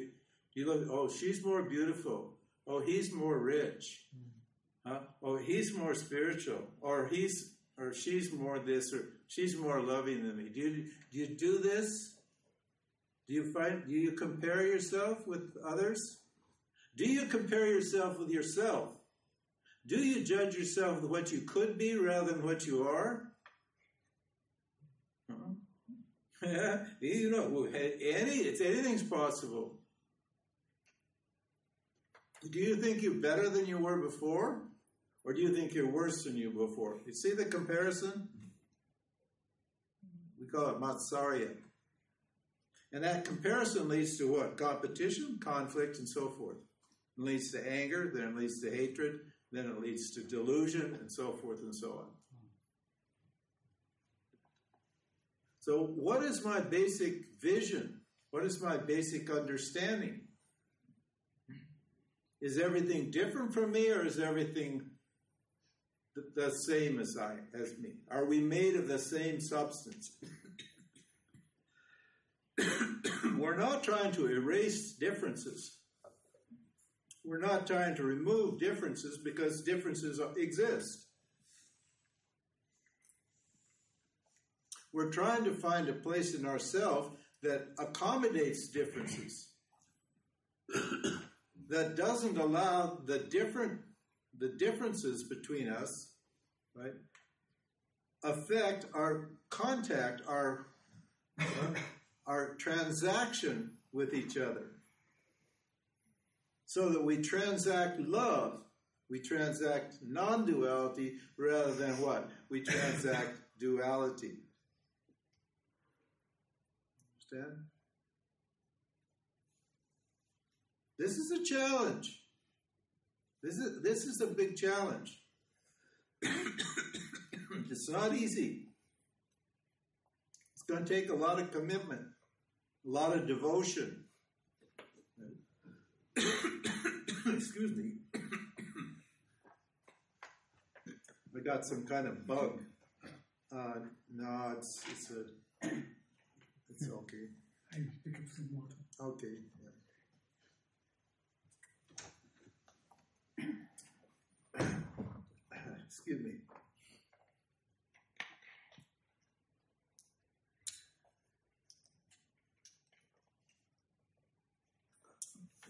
do you look? Oh, she's more beautiful. Oh, he's more rich. Hmm. Huh? Oh, he's more spiritual. Or he's or she's more this, or she's more loving than me. Do you do you do this? Do you find do you compare yourself with others? Do you compare yourself with yourself? Do you judge yourself with what you could be rather than what you are? Huh? you know, any it's anything's possible. Do you think you're better than you were before? Or do you think you're worse than you before? You see the comparison? We call it matsarya. And that comparison leads to what? Competition, conflict, and so forth. It leads to anger, then it leads to hatred, then it leads to delusion, and so forth and so on. So, what is my basic vision? What is my basic understanding? Is everything different from me, or is everything the, the same as I as me? Are we made of the same substance? We're not trying to erase differences. We're not trying to remove differences because differences exist. We're trying to find a place in ourselves that accommodates differences, that doesn't allow the different the differences between us, right, affect our contact, our our transaction with each other. So that we transact love, we transact non duality rather than what? We transact duality. Understand? This is a challenge. This is this is a big challenge. it's not easy. It's going to take a lot of commitment, a lot of devotion. Excuse me. I got some kind of bug. Uh, no, it's it's a it's okay. I pick up some water. Okay. yeah. Excuse me.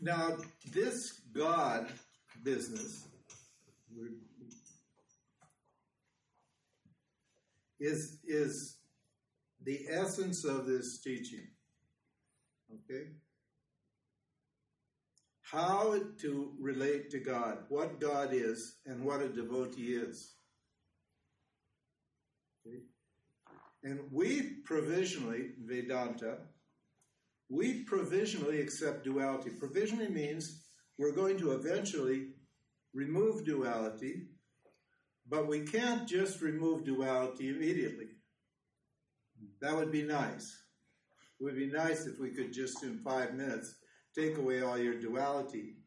Now, this God business is is the essence of this teaching. Okay? How to relate to God, what God is, and what a devotee is. Okay? And we provisionally, Vedanta, we provisionally accept duality. Provisionally means we're going to eventually remove duality, but we can't just remove duality immediately. That would be nice. It would be nice if we could just in five minutes take away all your duality,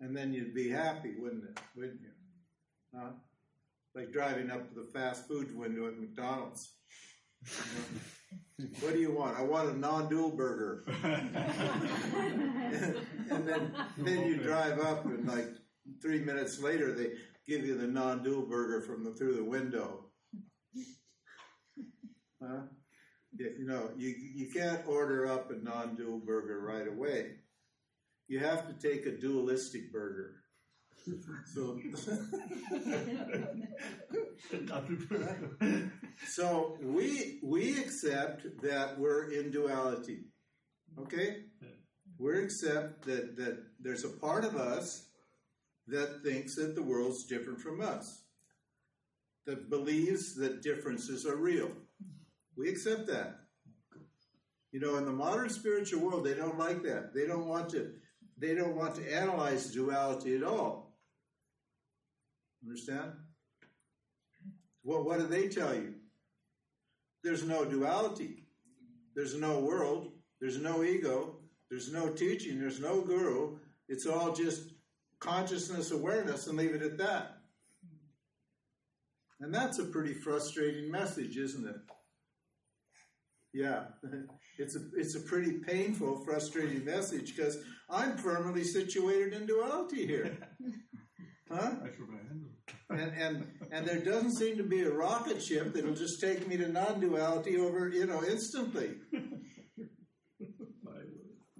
and then you'd be happy, wouldn't it? Wouldn't you? Huh? Like driving up to the fast food window at McDonald's. what do you want? I want a non-dual burger. and then then you drive up, and like three minutes later, they give you the non-dual burger from the through the window. Huh? You know, you, you can't order up a non dual burger right away. You have to take a dualistic burger. So, so we we accept that we're in duality. Okay? We accept that, that there's a part of us that thinks that the world's different from us, that believes that differences are real. We accept that. You know, in the modern spiritual world, they don't like that. They don't want to. They don't want to analyze duality at all. Understand? Well, what do they tell you? There's no duality. There's no world. There's no ego. There's no teaching. There's no guru. It's all just consciousness awareness and leave it at that. And that's a pretty frustrating message, isn't it? Yeah, it's a it's a pretty painful, frustrating message because I'm firmly situated in duality here. Huh? I should have handled. And, and, and there doesn't seem to be a rocket ship that'll just take me to non-duality over, you know, instantly.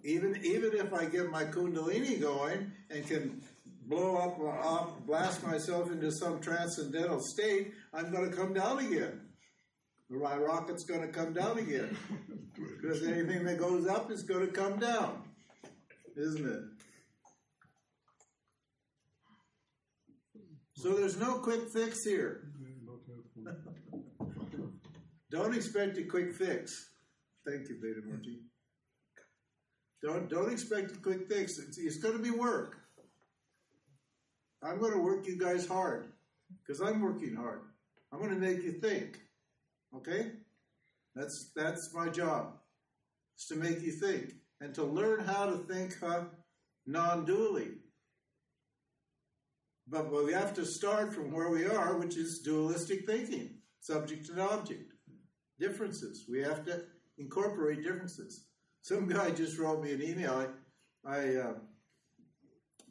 Even, even if I get my kundalini going and can blow up, off, blast myself into some transcendental state, I'm going to come down again. My rocket's going to come down again. Because anything that goes up is going to come down, isn't it? So there's no quick fix here. Don't expect a quick fix. Thank you, Beta Murti. Don't don't expect a quick fix. It's, it's going to be work. I'm going to work you guys hard because I'm working hard. I'm going to make you think. Okay? That's that's my job. Is to make you think and to learn how to think uh, non-dually. But, but we have to start from where we are, which is dualistic thinking, subject and object, differences. We have to incorporate differences. Some guy just wrote me an email. I, I uh,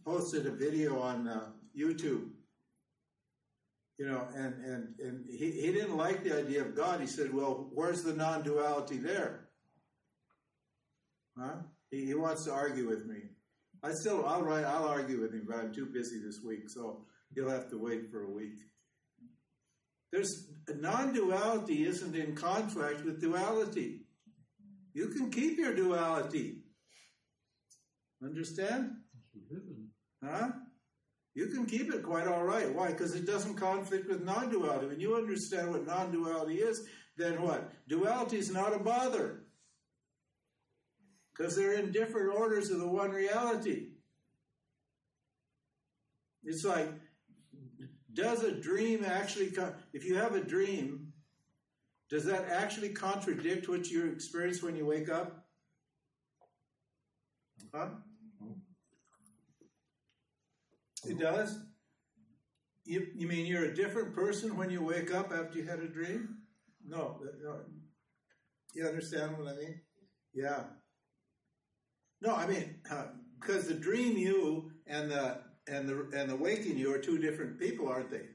posted a video on uh, YouTube, you know, and, and, and he, he didn't like the idea of God. He said, well, where's the non duality there? Huh? He, he wants to argue with me. I still, I'll write, I'll argue with him, but I'm too busy this week, so he'll have to wait for a week. There's non-duality isn't in conflict with duality. You can keep your duality. Understand? Huh? You can keep it quite all right. Why? Because it doesn't conflict with non-duality. When you understand what non-duality is, then what? Duality is not a bother because they're in different orders of the one reality. It's like, does a dream actually, if you have a dream, does that actually contradict what you experience when you wake up? Huh? It does? You, you mean you're a different person when you wake up after you had a dream? No. You understand what I mean? Yeah. No, I mean because uh, the dream you and the and the and the waking you are two different people, aren't they?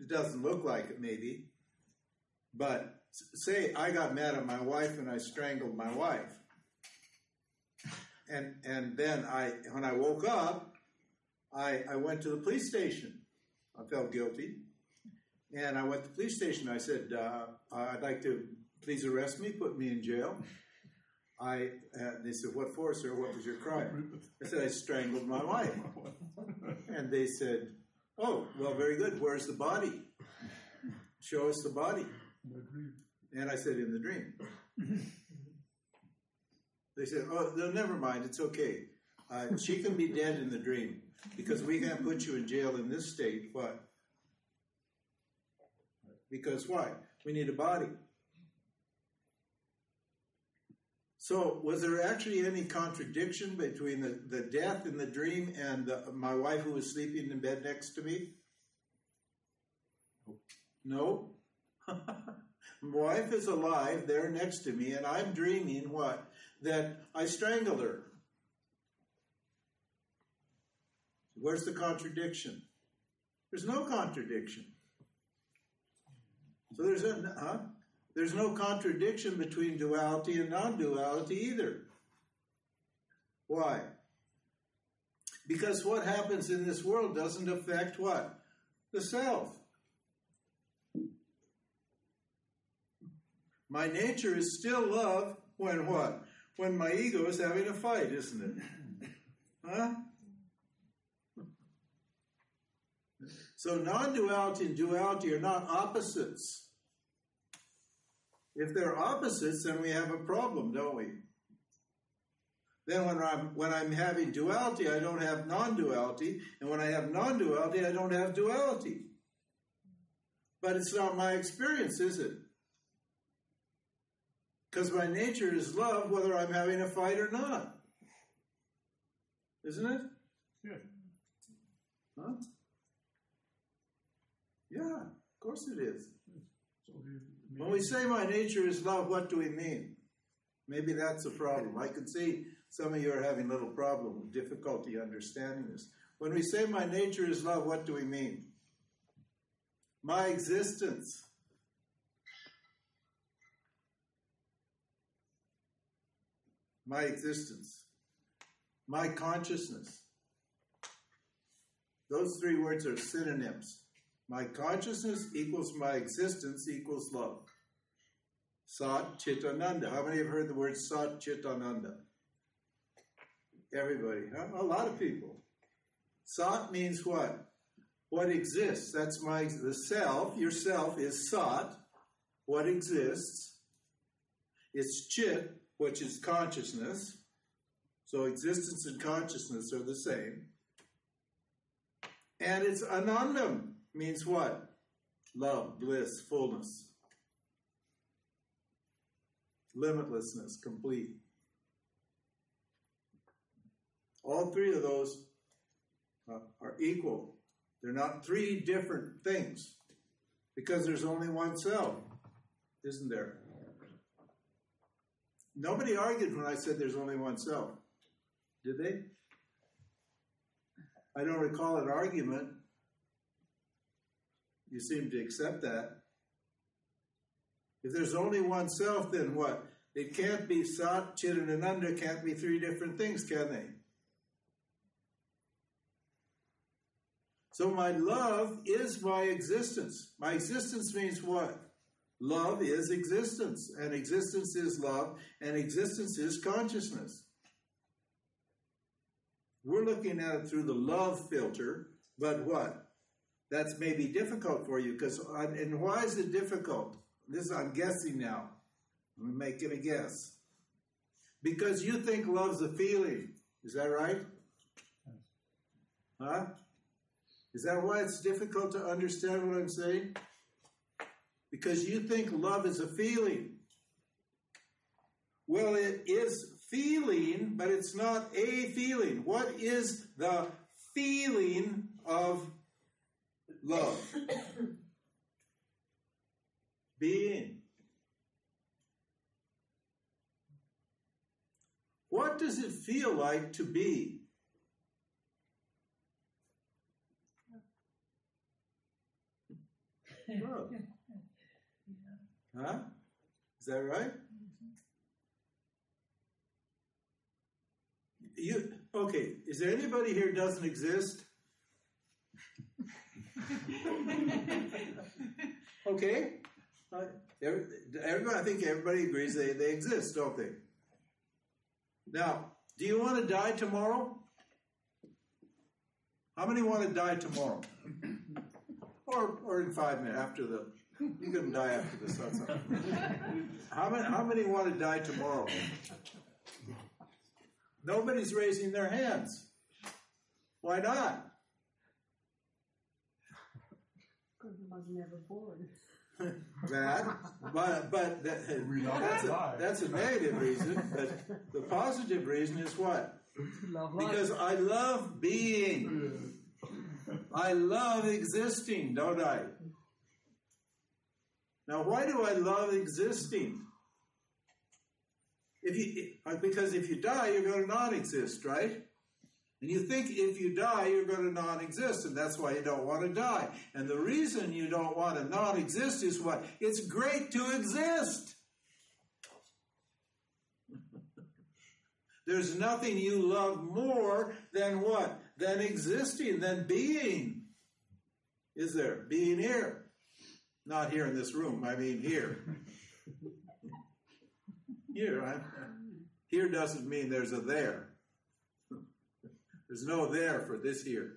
It doesn't look like it, maybe. But say I got mad at my wife and I strangled my wife, and and then I when I woke up, I I went to the police station. I felt guilty, and I went to the police station. I said, uh, "I'd like to please arrest me, put me in jail." I, uh, they said, what for, sir? What was your crime? I said, I strangled my wife. And they said, oh, well, very good. Where's the body? Show us the body. And I said, in the dream. They said, oh, no, never mind. It's okay. Uh, she can be dead in the dream because we can't put you in jail in this state. What? Because why? We need a body. So, was there actually any contradiction between the, the death in the dream and the, my wife who was sleeping in bed next to me? No. my wife is alive there next to me, and I'm dreaming what? That I strangled her. Where's the contradiction? There's no contradiction. So there's a, huh? There's no contradiction between duality and non duality either. Why? Because what happens in this world doesn't affect what? The self. My nature is still love when what? When my ego is having a fight, isn't it? Huh? So non duality and duality are not opposites. If they're opposites, then we have a problem, don't we? Then when I'm when I'm having duality, I don't have non-duality, and when I have non-duality, I don't have duality. But it's not my experience, is it? Because my nature is love, whether I'm having a fight or not. Isn't it? Yeah. Huh? Yeah, of course it is. When we say my nature is love, what do we mean? Maybe that's a problem. I can see some of you are having a little problem, difficulty understanding this. When we say my nature is love, what do we mean? My existence. My existence. My consciousness. Those three words are synonyms. My consciousness equals my existence equals love. Sat Chitananda. How many have heard the word Sat Chitananda? Everybody, huh? A lot of people. Sat means what? What exists. That's my the self. Yourself is Sat. What exists. It's Chit, which is consciousness. So existence and consciousness are the same. And it's Anandam means what? Love, bliss, fullness, limitlessness, complete. All three of those uh, are equal. They're not three different things because there's only one self, isn't there? Nobody argued when I said there's only one self. Did they? I don't recall an argument. You seem to accept that. If there's only one self, then what? It can't be Sat, Chit, and Ananda can't be three different things, can they? So my love is my existence. My existence means what? Love is existence, and existence is love, and existence is consciousness. We're looking at it through the love filter, but what? That's maybe difficult for you because, um, and why is it difficult? This I'm guessing now. I'm making a guess. Because you think love's a feeling. Is that right? Huh? Is that why it's difficult to understand what I'm saying? Because you think love is a feeling. Well, it is feeling, but it's not a feeling. What is the feeling of love? Being. What does it feel like to be? Love. Huh? Is that right? You okay? Is there anybody here doesn't exist? okay. Uh, everybody, I think everybody agrees they, they exist, don't they? Now, do you want to die tomorrow? How many want to die tomorrow? or, or in five minutes after the you can die after this. sun's up. How many, how many want to die tomorrow? Nobody's raising their hands. Why not? Because I was never born. that, but but that, that's, a, that's a negative reason. But the positive reason is what? Love Because I love being. I love existing, don't I? Now, why do I love existing? If you, uh, because if you die, you're going to not exist, right? And you think if you die, you're going to not exist, and that's why you don't want to die. And the reason you don't want to not exist is what? It's great to exist. There's nothing you love more than what? Than existing, than being. Is there? Being here. Not here in this room, I mean here. here. I, here doesn't mean there's a there. There's no there for this here.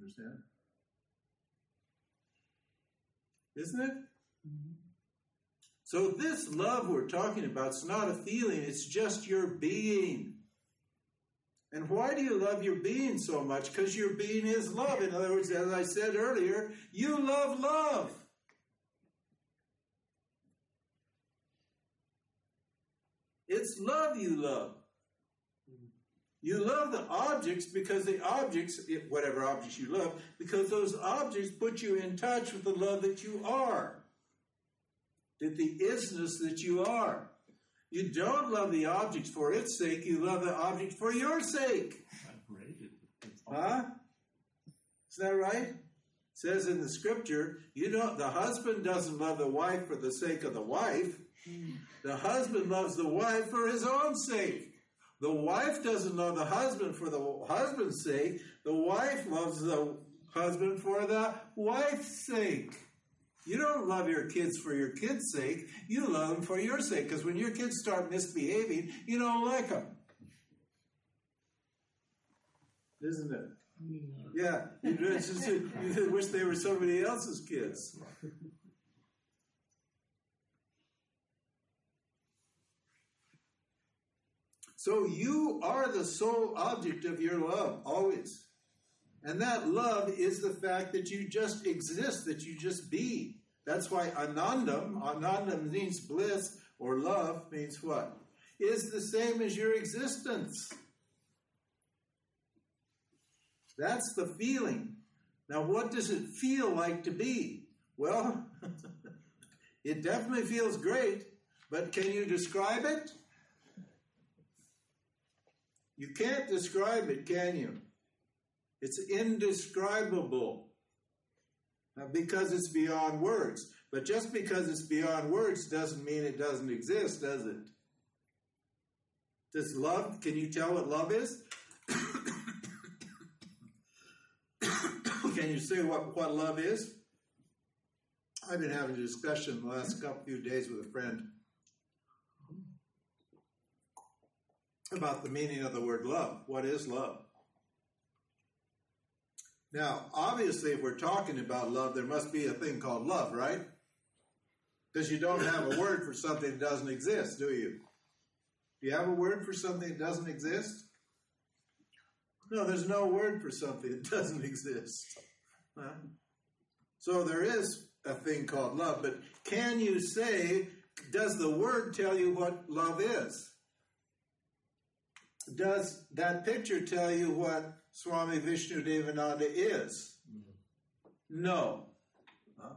Understand? Isn't it? Mm-hmm. So, this love we're talking about is not a feeling, it's just your being. And why do you love your being so much? Because your being is love. In other words, as I said earlier, you love love. It's love you love. You love the objects because the objects, whatever objects you love, because those objects put you in touch with the love that you are, that the isness that you are. You don't love the object for its sake, you love the object for your sake. Huh? Is that right? It says in the scripture, you don't the husband doesn't love the wife for the sake of the wife. The husband loves the wife for his own sake. The wife doesn't love the husband for the husband's sake. The wife loves the husband for the wife's sake. You don't love your kids for your kids' sake. You love them for your sake. Because when your kids start misbehaving, you don't like them. Isn't it? Mm-hmm. Yeah, you just you wish they were somebody else's kids. So you are the sole object of your love, always. And that love is the fact that you just exist, that you just be. That's why anandam, anandam means bliss or love, means what? Is the same as your existence. That's the feeling. Now, what does it feel like to be? Well, it definitely feels great, but can you describe it? You can't describe it, can you? It's indescribable Uh, because it's beyond words. But just because it's beyond words doesn't mean it doesn't exist, does it? Does love, can you tell what love is? can you say what, what love is? I've been having a discussion the last couple few days with a friend about the meaning of the word love. What is love? Now, obviously, if we're talking about love, there must be a thing called love, right? Because you don't have a word for something that doesn't exist, do you? Do you have a word for something that doesn't exist? No, there's no word for something that doesn't exist. Huh? So there is a thing called love, but can you say, does the word tell you what love is? Does that picture tell you what Swami Vishnu Devananda is? No. Huh?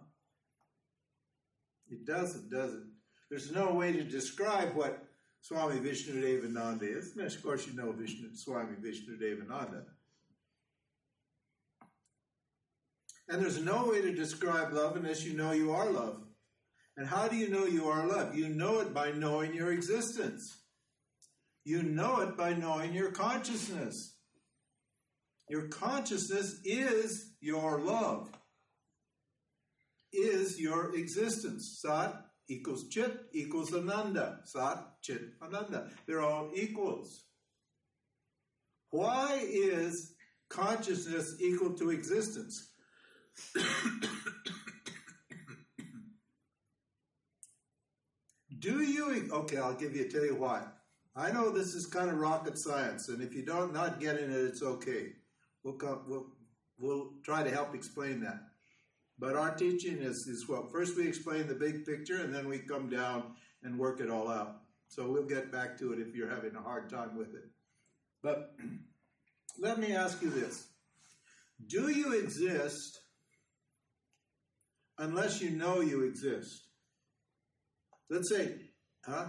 It doesn't, does it? There's no way to describe what Swami Vishnu Devananda is. And of course, you know Vishnu, Swami Vishnu Devananda. And there's no way to describe love unless you know you are love. And how do you know you are love? You know it by knowing your existence. You know it by knowing your consciousness. Your consciousness is your love, is your existence. Sat equals Chit equals Ananda. Sat, Chit, Ananda. They're all equals. Why is consciousness equal to existence? Do you, okay, I'll give you, tell you why. I know this is kind of rocket science, and if you don't not getting it, it's okay. We'll come, we'll we'll try to help explain that. But our teaching is is what first we explain the big picture, and then we come down and work it all out. So we'll get back to it if you're having a hard time with it. But let me ask you this: Do you exist unless you know you exist? Let's say, huh?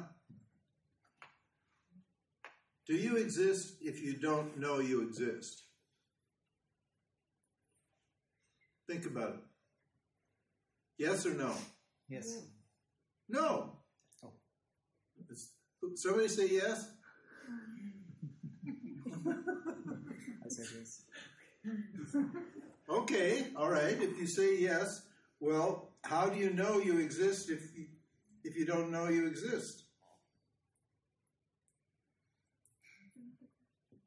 Do you exist if you don't know you exist? Think about it. Yes or no? Yes. No. Oh. Somebody say yes? I said yes. Okay, all right. If you say yes, well, how do you know you exist if you, if you don't know you exist?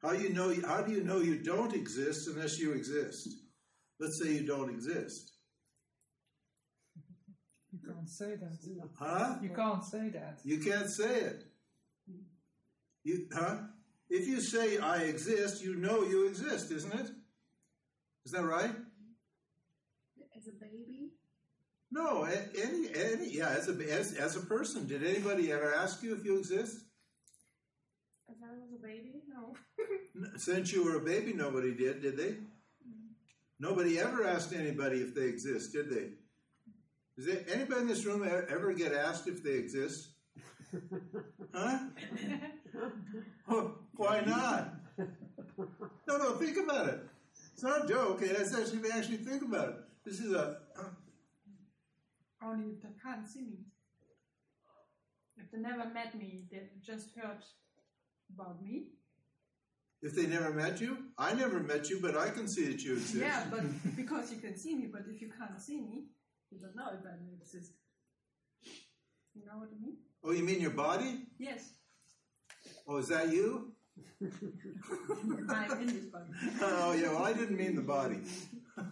How you know? How do you know you don't exist unless you exist? Let's say you don't exist, You can't say that. huh? You can't say that. You can't say it. You, huh? If you say I exist, you know you exist, isn't it? Is that right? As a baby? No, any, any, yeah, as a, as, as a person, did anybody ever ask you if you exist? As I was a baby, no. Since you were a baby, nobody did, did they? Nobody ever asked anybody if they exist, did they? Does anybody in this room ever get asked if they exist? Huh? Wh- Why not? No, no, think about it. It's not a joke. Okay, that's actually actually think about it. This is a Only they can't see me. If they never met me, they just heard about me. If they never met you. I never met you, but I can see that you exist. Yeah, but because you can see me, but if you can't see me, you don't know if I exist. You know what I mean? Oh, you mean your body? Yes, Oh, is that you? I'm in this body. oh yeah, well I didn't mean the body.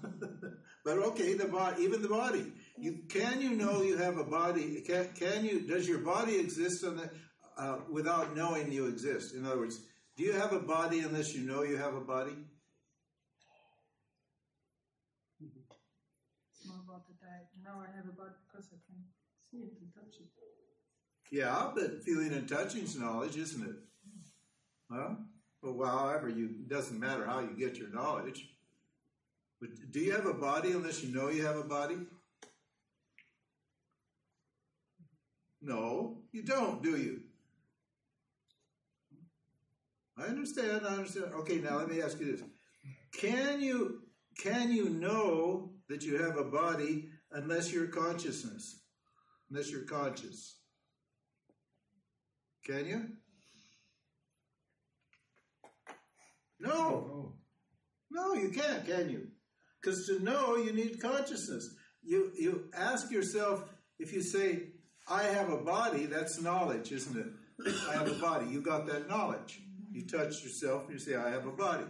but okay, the body, even the body. You can you know you have a body? Can can you? Does your body exist on the, uh, without knowing you exist? In other words, do you have a body unless you know you have a body? It's more about that I have a body because I can see it and touch it. Yeah, but feeling and touching is knowledge, isn't it? Huh? Well, however, you it doesn't matter how you get your knowledge. But do you have a body unless you know you have a body? No, you don't, do you? I understand, I understand. Okay, now let me ask you this. Can you can you know that you have a body unless you're consciousness? Unless you're conscious. Can you? No. Oh. No, you can't, can you? Because to know, you need consciousness. You, you ask yourself, if you say, I have a body, that's knowledge, isn't it? I have a body. You got that knowledge. You touch yourself and you say, I have a body.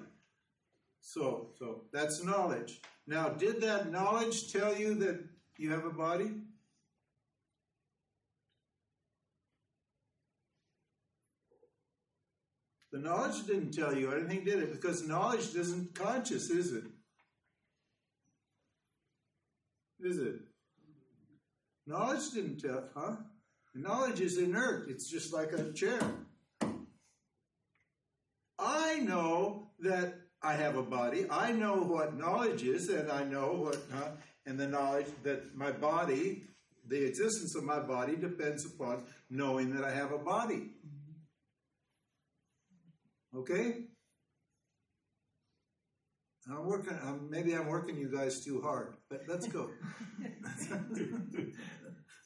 So, so that's knowledge. Now, did that knowledge tell you that you have a body? The knowledge didn't tell you anything, did it? Because knowledge isn't conscious, is it? Is it? Knowledge didn't tell, huh? Knowledge is inert. It's just like a chair. I know that I have a body. I know what knowledge is, and I know what, huh? and the knowledge that my body, the existence of my body, depends upon knowing that I have a body. Okay? I'm working. I'm, maybe I'm working you guys too hard, but let's go.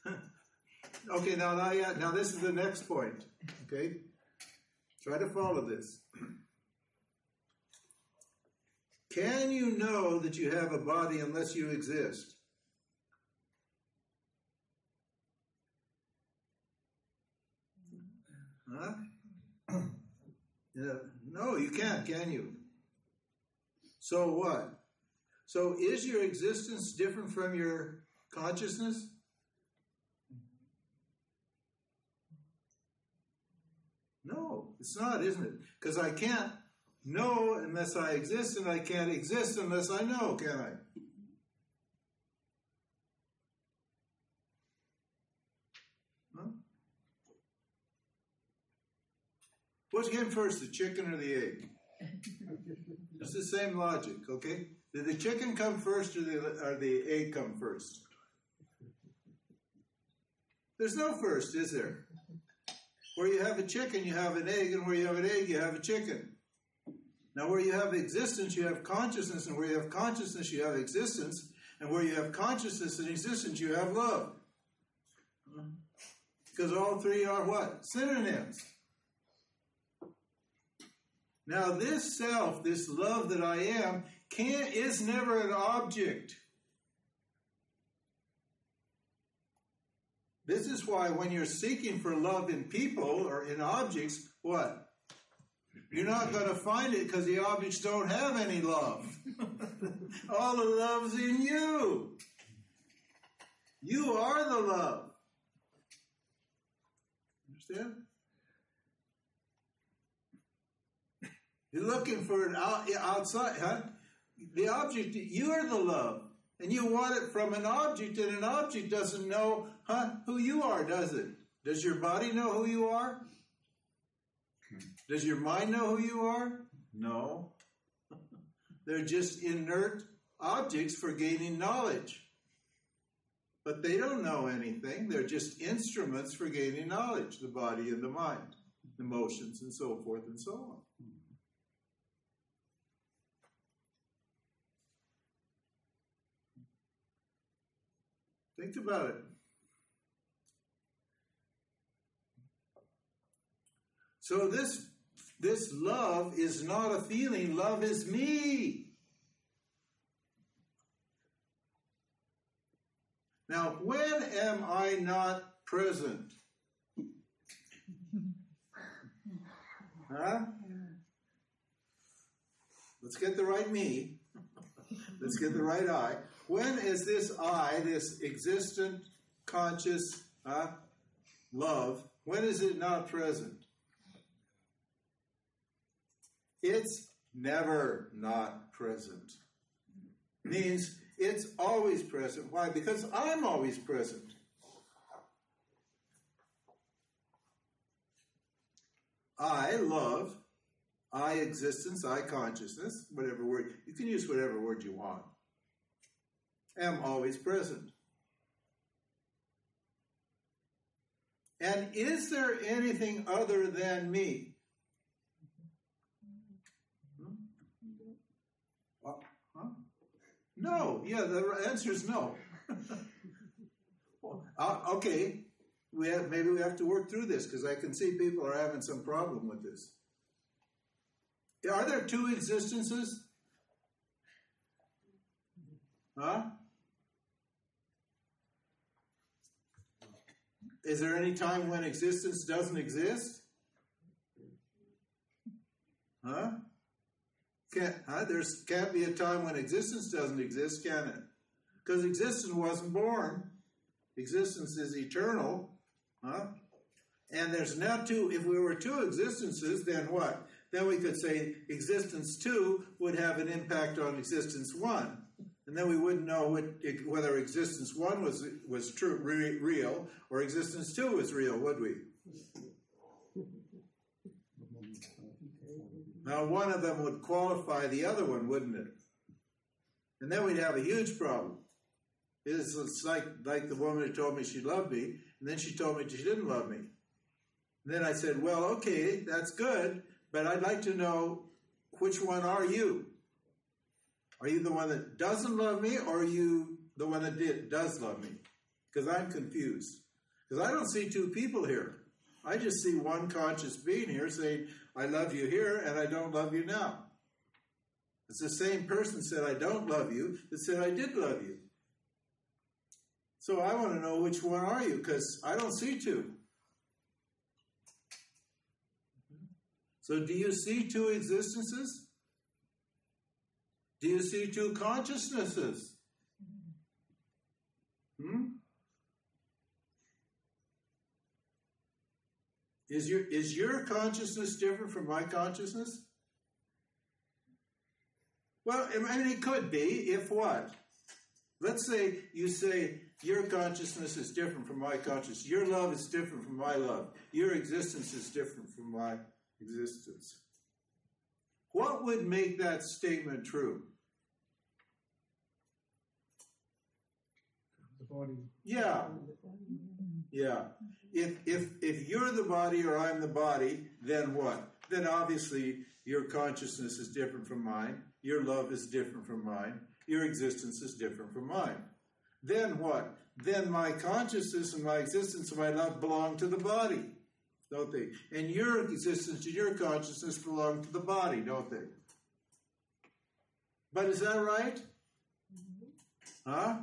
okay, now, now, yeah, now this is the next point. Okay, try to follow this. Can you know that you have a body unless you exist? Huh? Yeah. No, you can't, can you? So what? So is your existence different from your consciousness? No, it's not, isn't it? Because I can't know unless I exist, and I can't exist unless I know, can I? Huh? What came first, the chicken or the egg? It's the same logic, okay? Did the chicken come first or the, or the egg come first? There's no first, is there? Where you have a chicken, you have an egg, and where you have an egg, you have a chicken. Now, where you have existence, you have consciousness, and where you have consciousness, you have existence, and where you have consciousness and existence, you have love. Because all three are what? Synonyms. Now, this self, this love that I am, can is never an object. This is why when you're seeking for love in people or in objects, what? You're not going to find it because the objects don't have any love. All the love's in you. You are the love. Understand? You're looking for it out, outside, huh? The object, you are the love. And you want it from an object, and an object doesn't know, huh, who you are, does it? Does your body know who you are? Does your mind know who you are? No. They're just inert objects for gaining knowledge. But they don't know anything. They're just instruments for gaining knowledge the body and the mind, the motions, and so forth and so on. Think about it. So this this love is not a feeling, love is me. Now, when am I not present? Huh? Let's get the right me. Let's get the right I. When is this I, this existent, conscious huh, love, when is it not present? It's never not present. Means it's always present. Why? Because I'm always present. I love, I existence, I consciousness, whatever word. You can use whatever word you want. Am always present. And is there anything other than me? Uh, huh? No. Yeah, the answer is no. uh, okay, we have maybe we have to work through this because I can see people are having some problem with this. Are there two existences? Huh? Is there any time when existence doesn't exist? Huh? Can't, huh? There's can't be a time when existence doesn't exist, can it? Because existence wasn't born. Existence is eternal. Huh? And there's now two, if we were two existences, then what? Then we could say existence two would have an impact on existence one. And then we wouldn't know what, whether existence one was, was true, re, real or existence two was real, would we? Now, one of them would qualify the other one, wouldn't it? And then we'd have a huge problem. It's, like, like the woman who told me she loved me, and then she told me she didn't love me. And then I said, Well, okay, that's good, but I'd like to know which one are you? Are you the one that doesn't love me, or are you the one that did, does love me? Because I'm confused. Because I don't see two people here. I just see one conscious being here saying, I love you here and I don't love you now. It's the same person said, I don't love you, that said, I did love you. So I want to know which one are you, because I don't see two. So do you see two existences? Do you see two consciousnesses? Hmm? Is your is your consciousness different from my consciousness? Well, I mean, it could be. If what? Let's say you say your consciousness is different from my consciousness. Your love is different from my love. Your existence is different from my existence. What would make that statement true? The body. Yeah. Yeah. Mm-hmm. If if if you're the body or I'm the body, then what? Then obviously your consciousness is different from mine. Your love is different from mine. Your existence is different from mine. Then what? Then my consciousness and my existence and my love belong to the body, don't they? And your existence and your consciousness belong to the body, don't they? But is that right? Mm-hmm. Huh?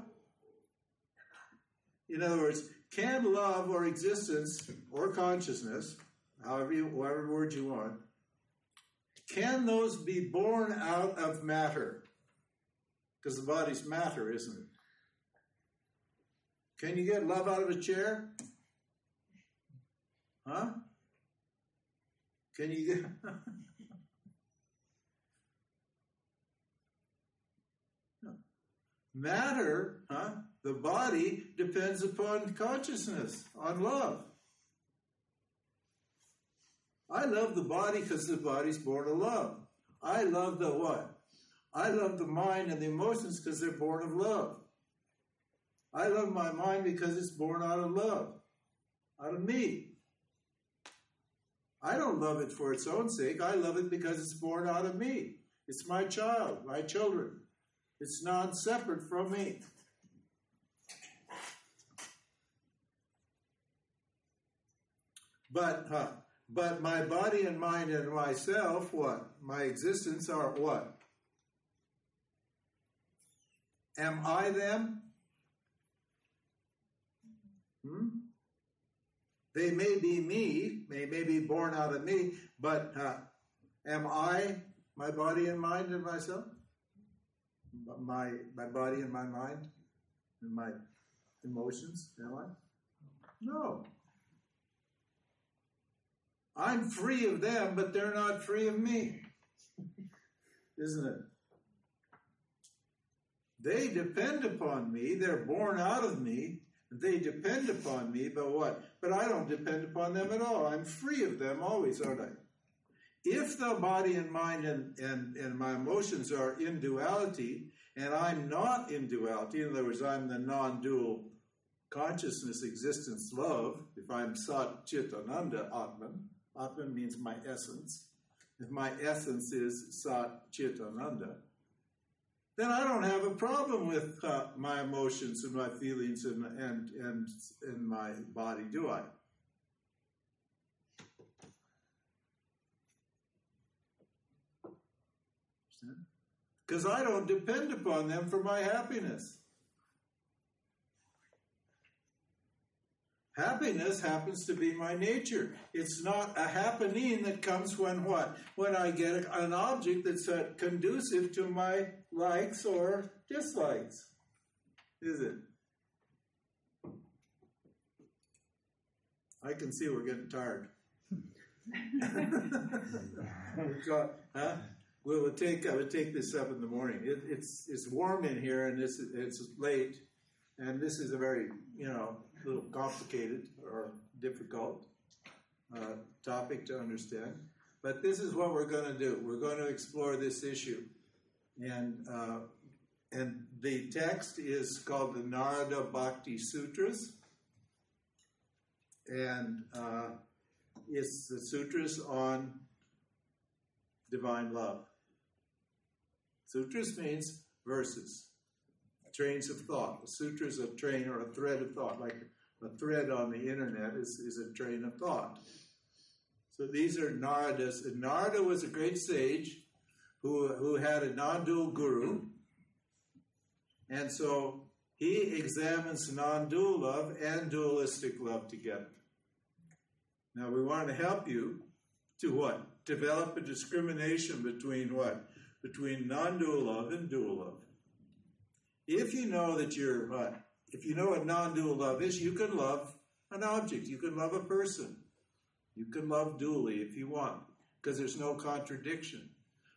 In other words, can love or existence or consciousness, however you, whatever word you want, can those be born out of matter? Because the body's matter, isn't it? Can you get love out of a chair? Huh? Can you get. Matter, huh? The body depends upon consciousness, on love. I love the body because the body's born of love. I love the what? I love the mind and the emotions because they're born of love. I love my mind because it's born out of love, out of me. I don't love it for its own sake. I love it because it's born out of me. It's my child, my children. It's non separate from me. But huh, but my body and mind and myself, what? My existence are what? Am I them? Hmm? They may be me, they may be born out of me, but uh, am I my body and mind and myself? My my body and my mind and my emotions, am I? No. I'm free of them, but they're not free of me. Isn't it? They depend upon me, they're born out of me, they depend upon me, but what? But I don't depend upon them at all. I'm free of them always, aren't I? If the body and mind and, and, and my emotions are in duality, and I'm not in duality, in other words, I'm the non dual consciousness, existence, love, if I'm Sat Chit Ananda Atman, Atman means my essence, if my essence is Sat Chit Ananda, then I don't have a problem with uh, my emotions and my feelings and, and, and, and my body, do I? Because I don't depend upon them for my happiness. Happiness happens to be my nature. It's not a happening that comes when what? When I get an object that's uh, conducive to my likes or dislikes. Is it? I can see we're getting tired. Got, huh? We will take. I would take this up in the morning. It, it's it's warm in here, and this it's late, and this is a very you know a little complicated or difficult uh, topic to understand. But this is what we're going to do. We're going to explore this issue, and uh, and the text is called the Narada Bhakti Sutras, and uh, it's the sutras on divine love. Sutras means verses, trains of thought. A sutra is a train or a thread of thought, like a thread on the internet is, is a train of thought. So these are Naradas. And Narada was a great sage who, who had a non dual guru. And so he examines non dual love and dualistic love together. Now we want to help you to what? Develop a discrimination between what? Between non dual love and dual love. If you know that you're what? If you know what non dual love is, you can love an object, you can love a person, you can love dually if you want, because there's no contradiction.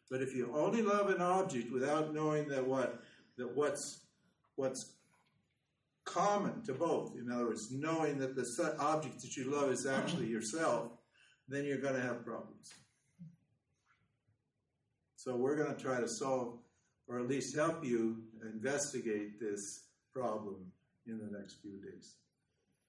But if you only love an object without knowing that what that what's what's common to both, in other words, knowing that the object that you love is actually yourself, then you're going to have problems. So we're going to try to solve, or at least help you investigate this problem in the next few days.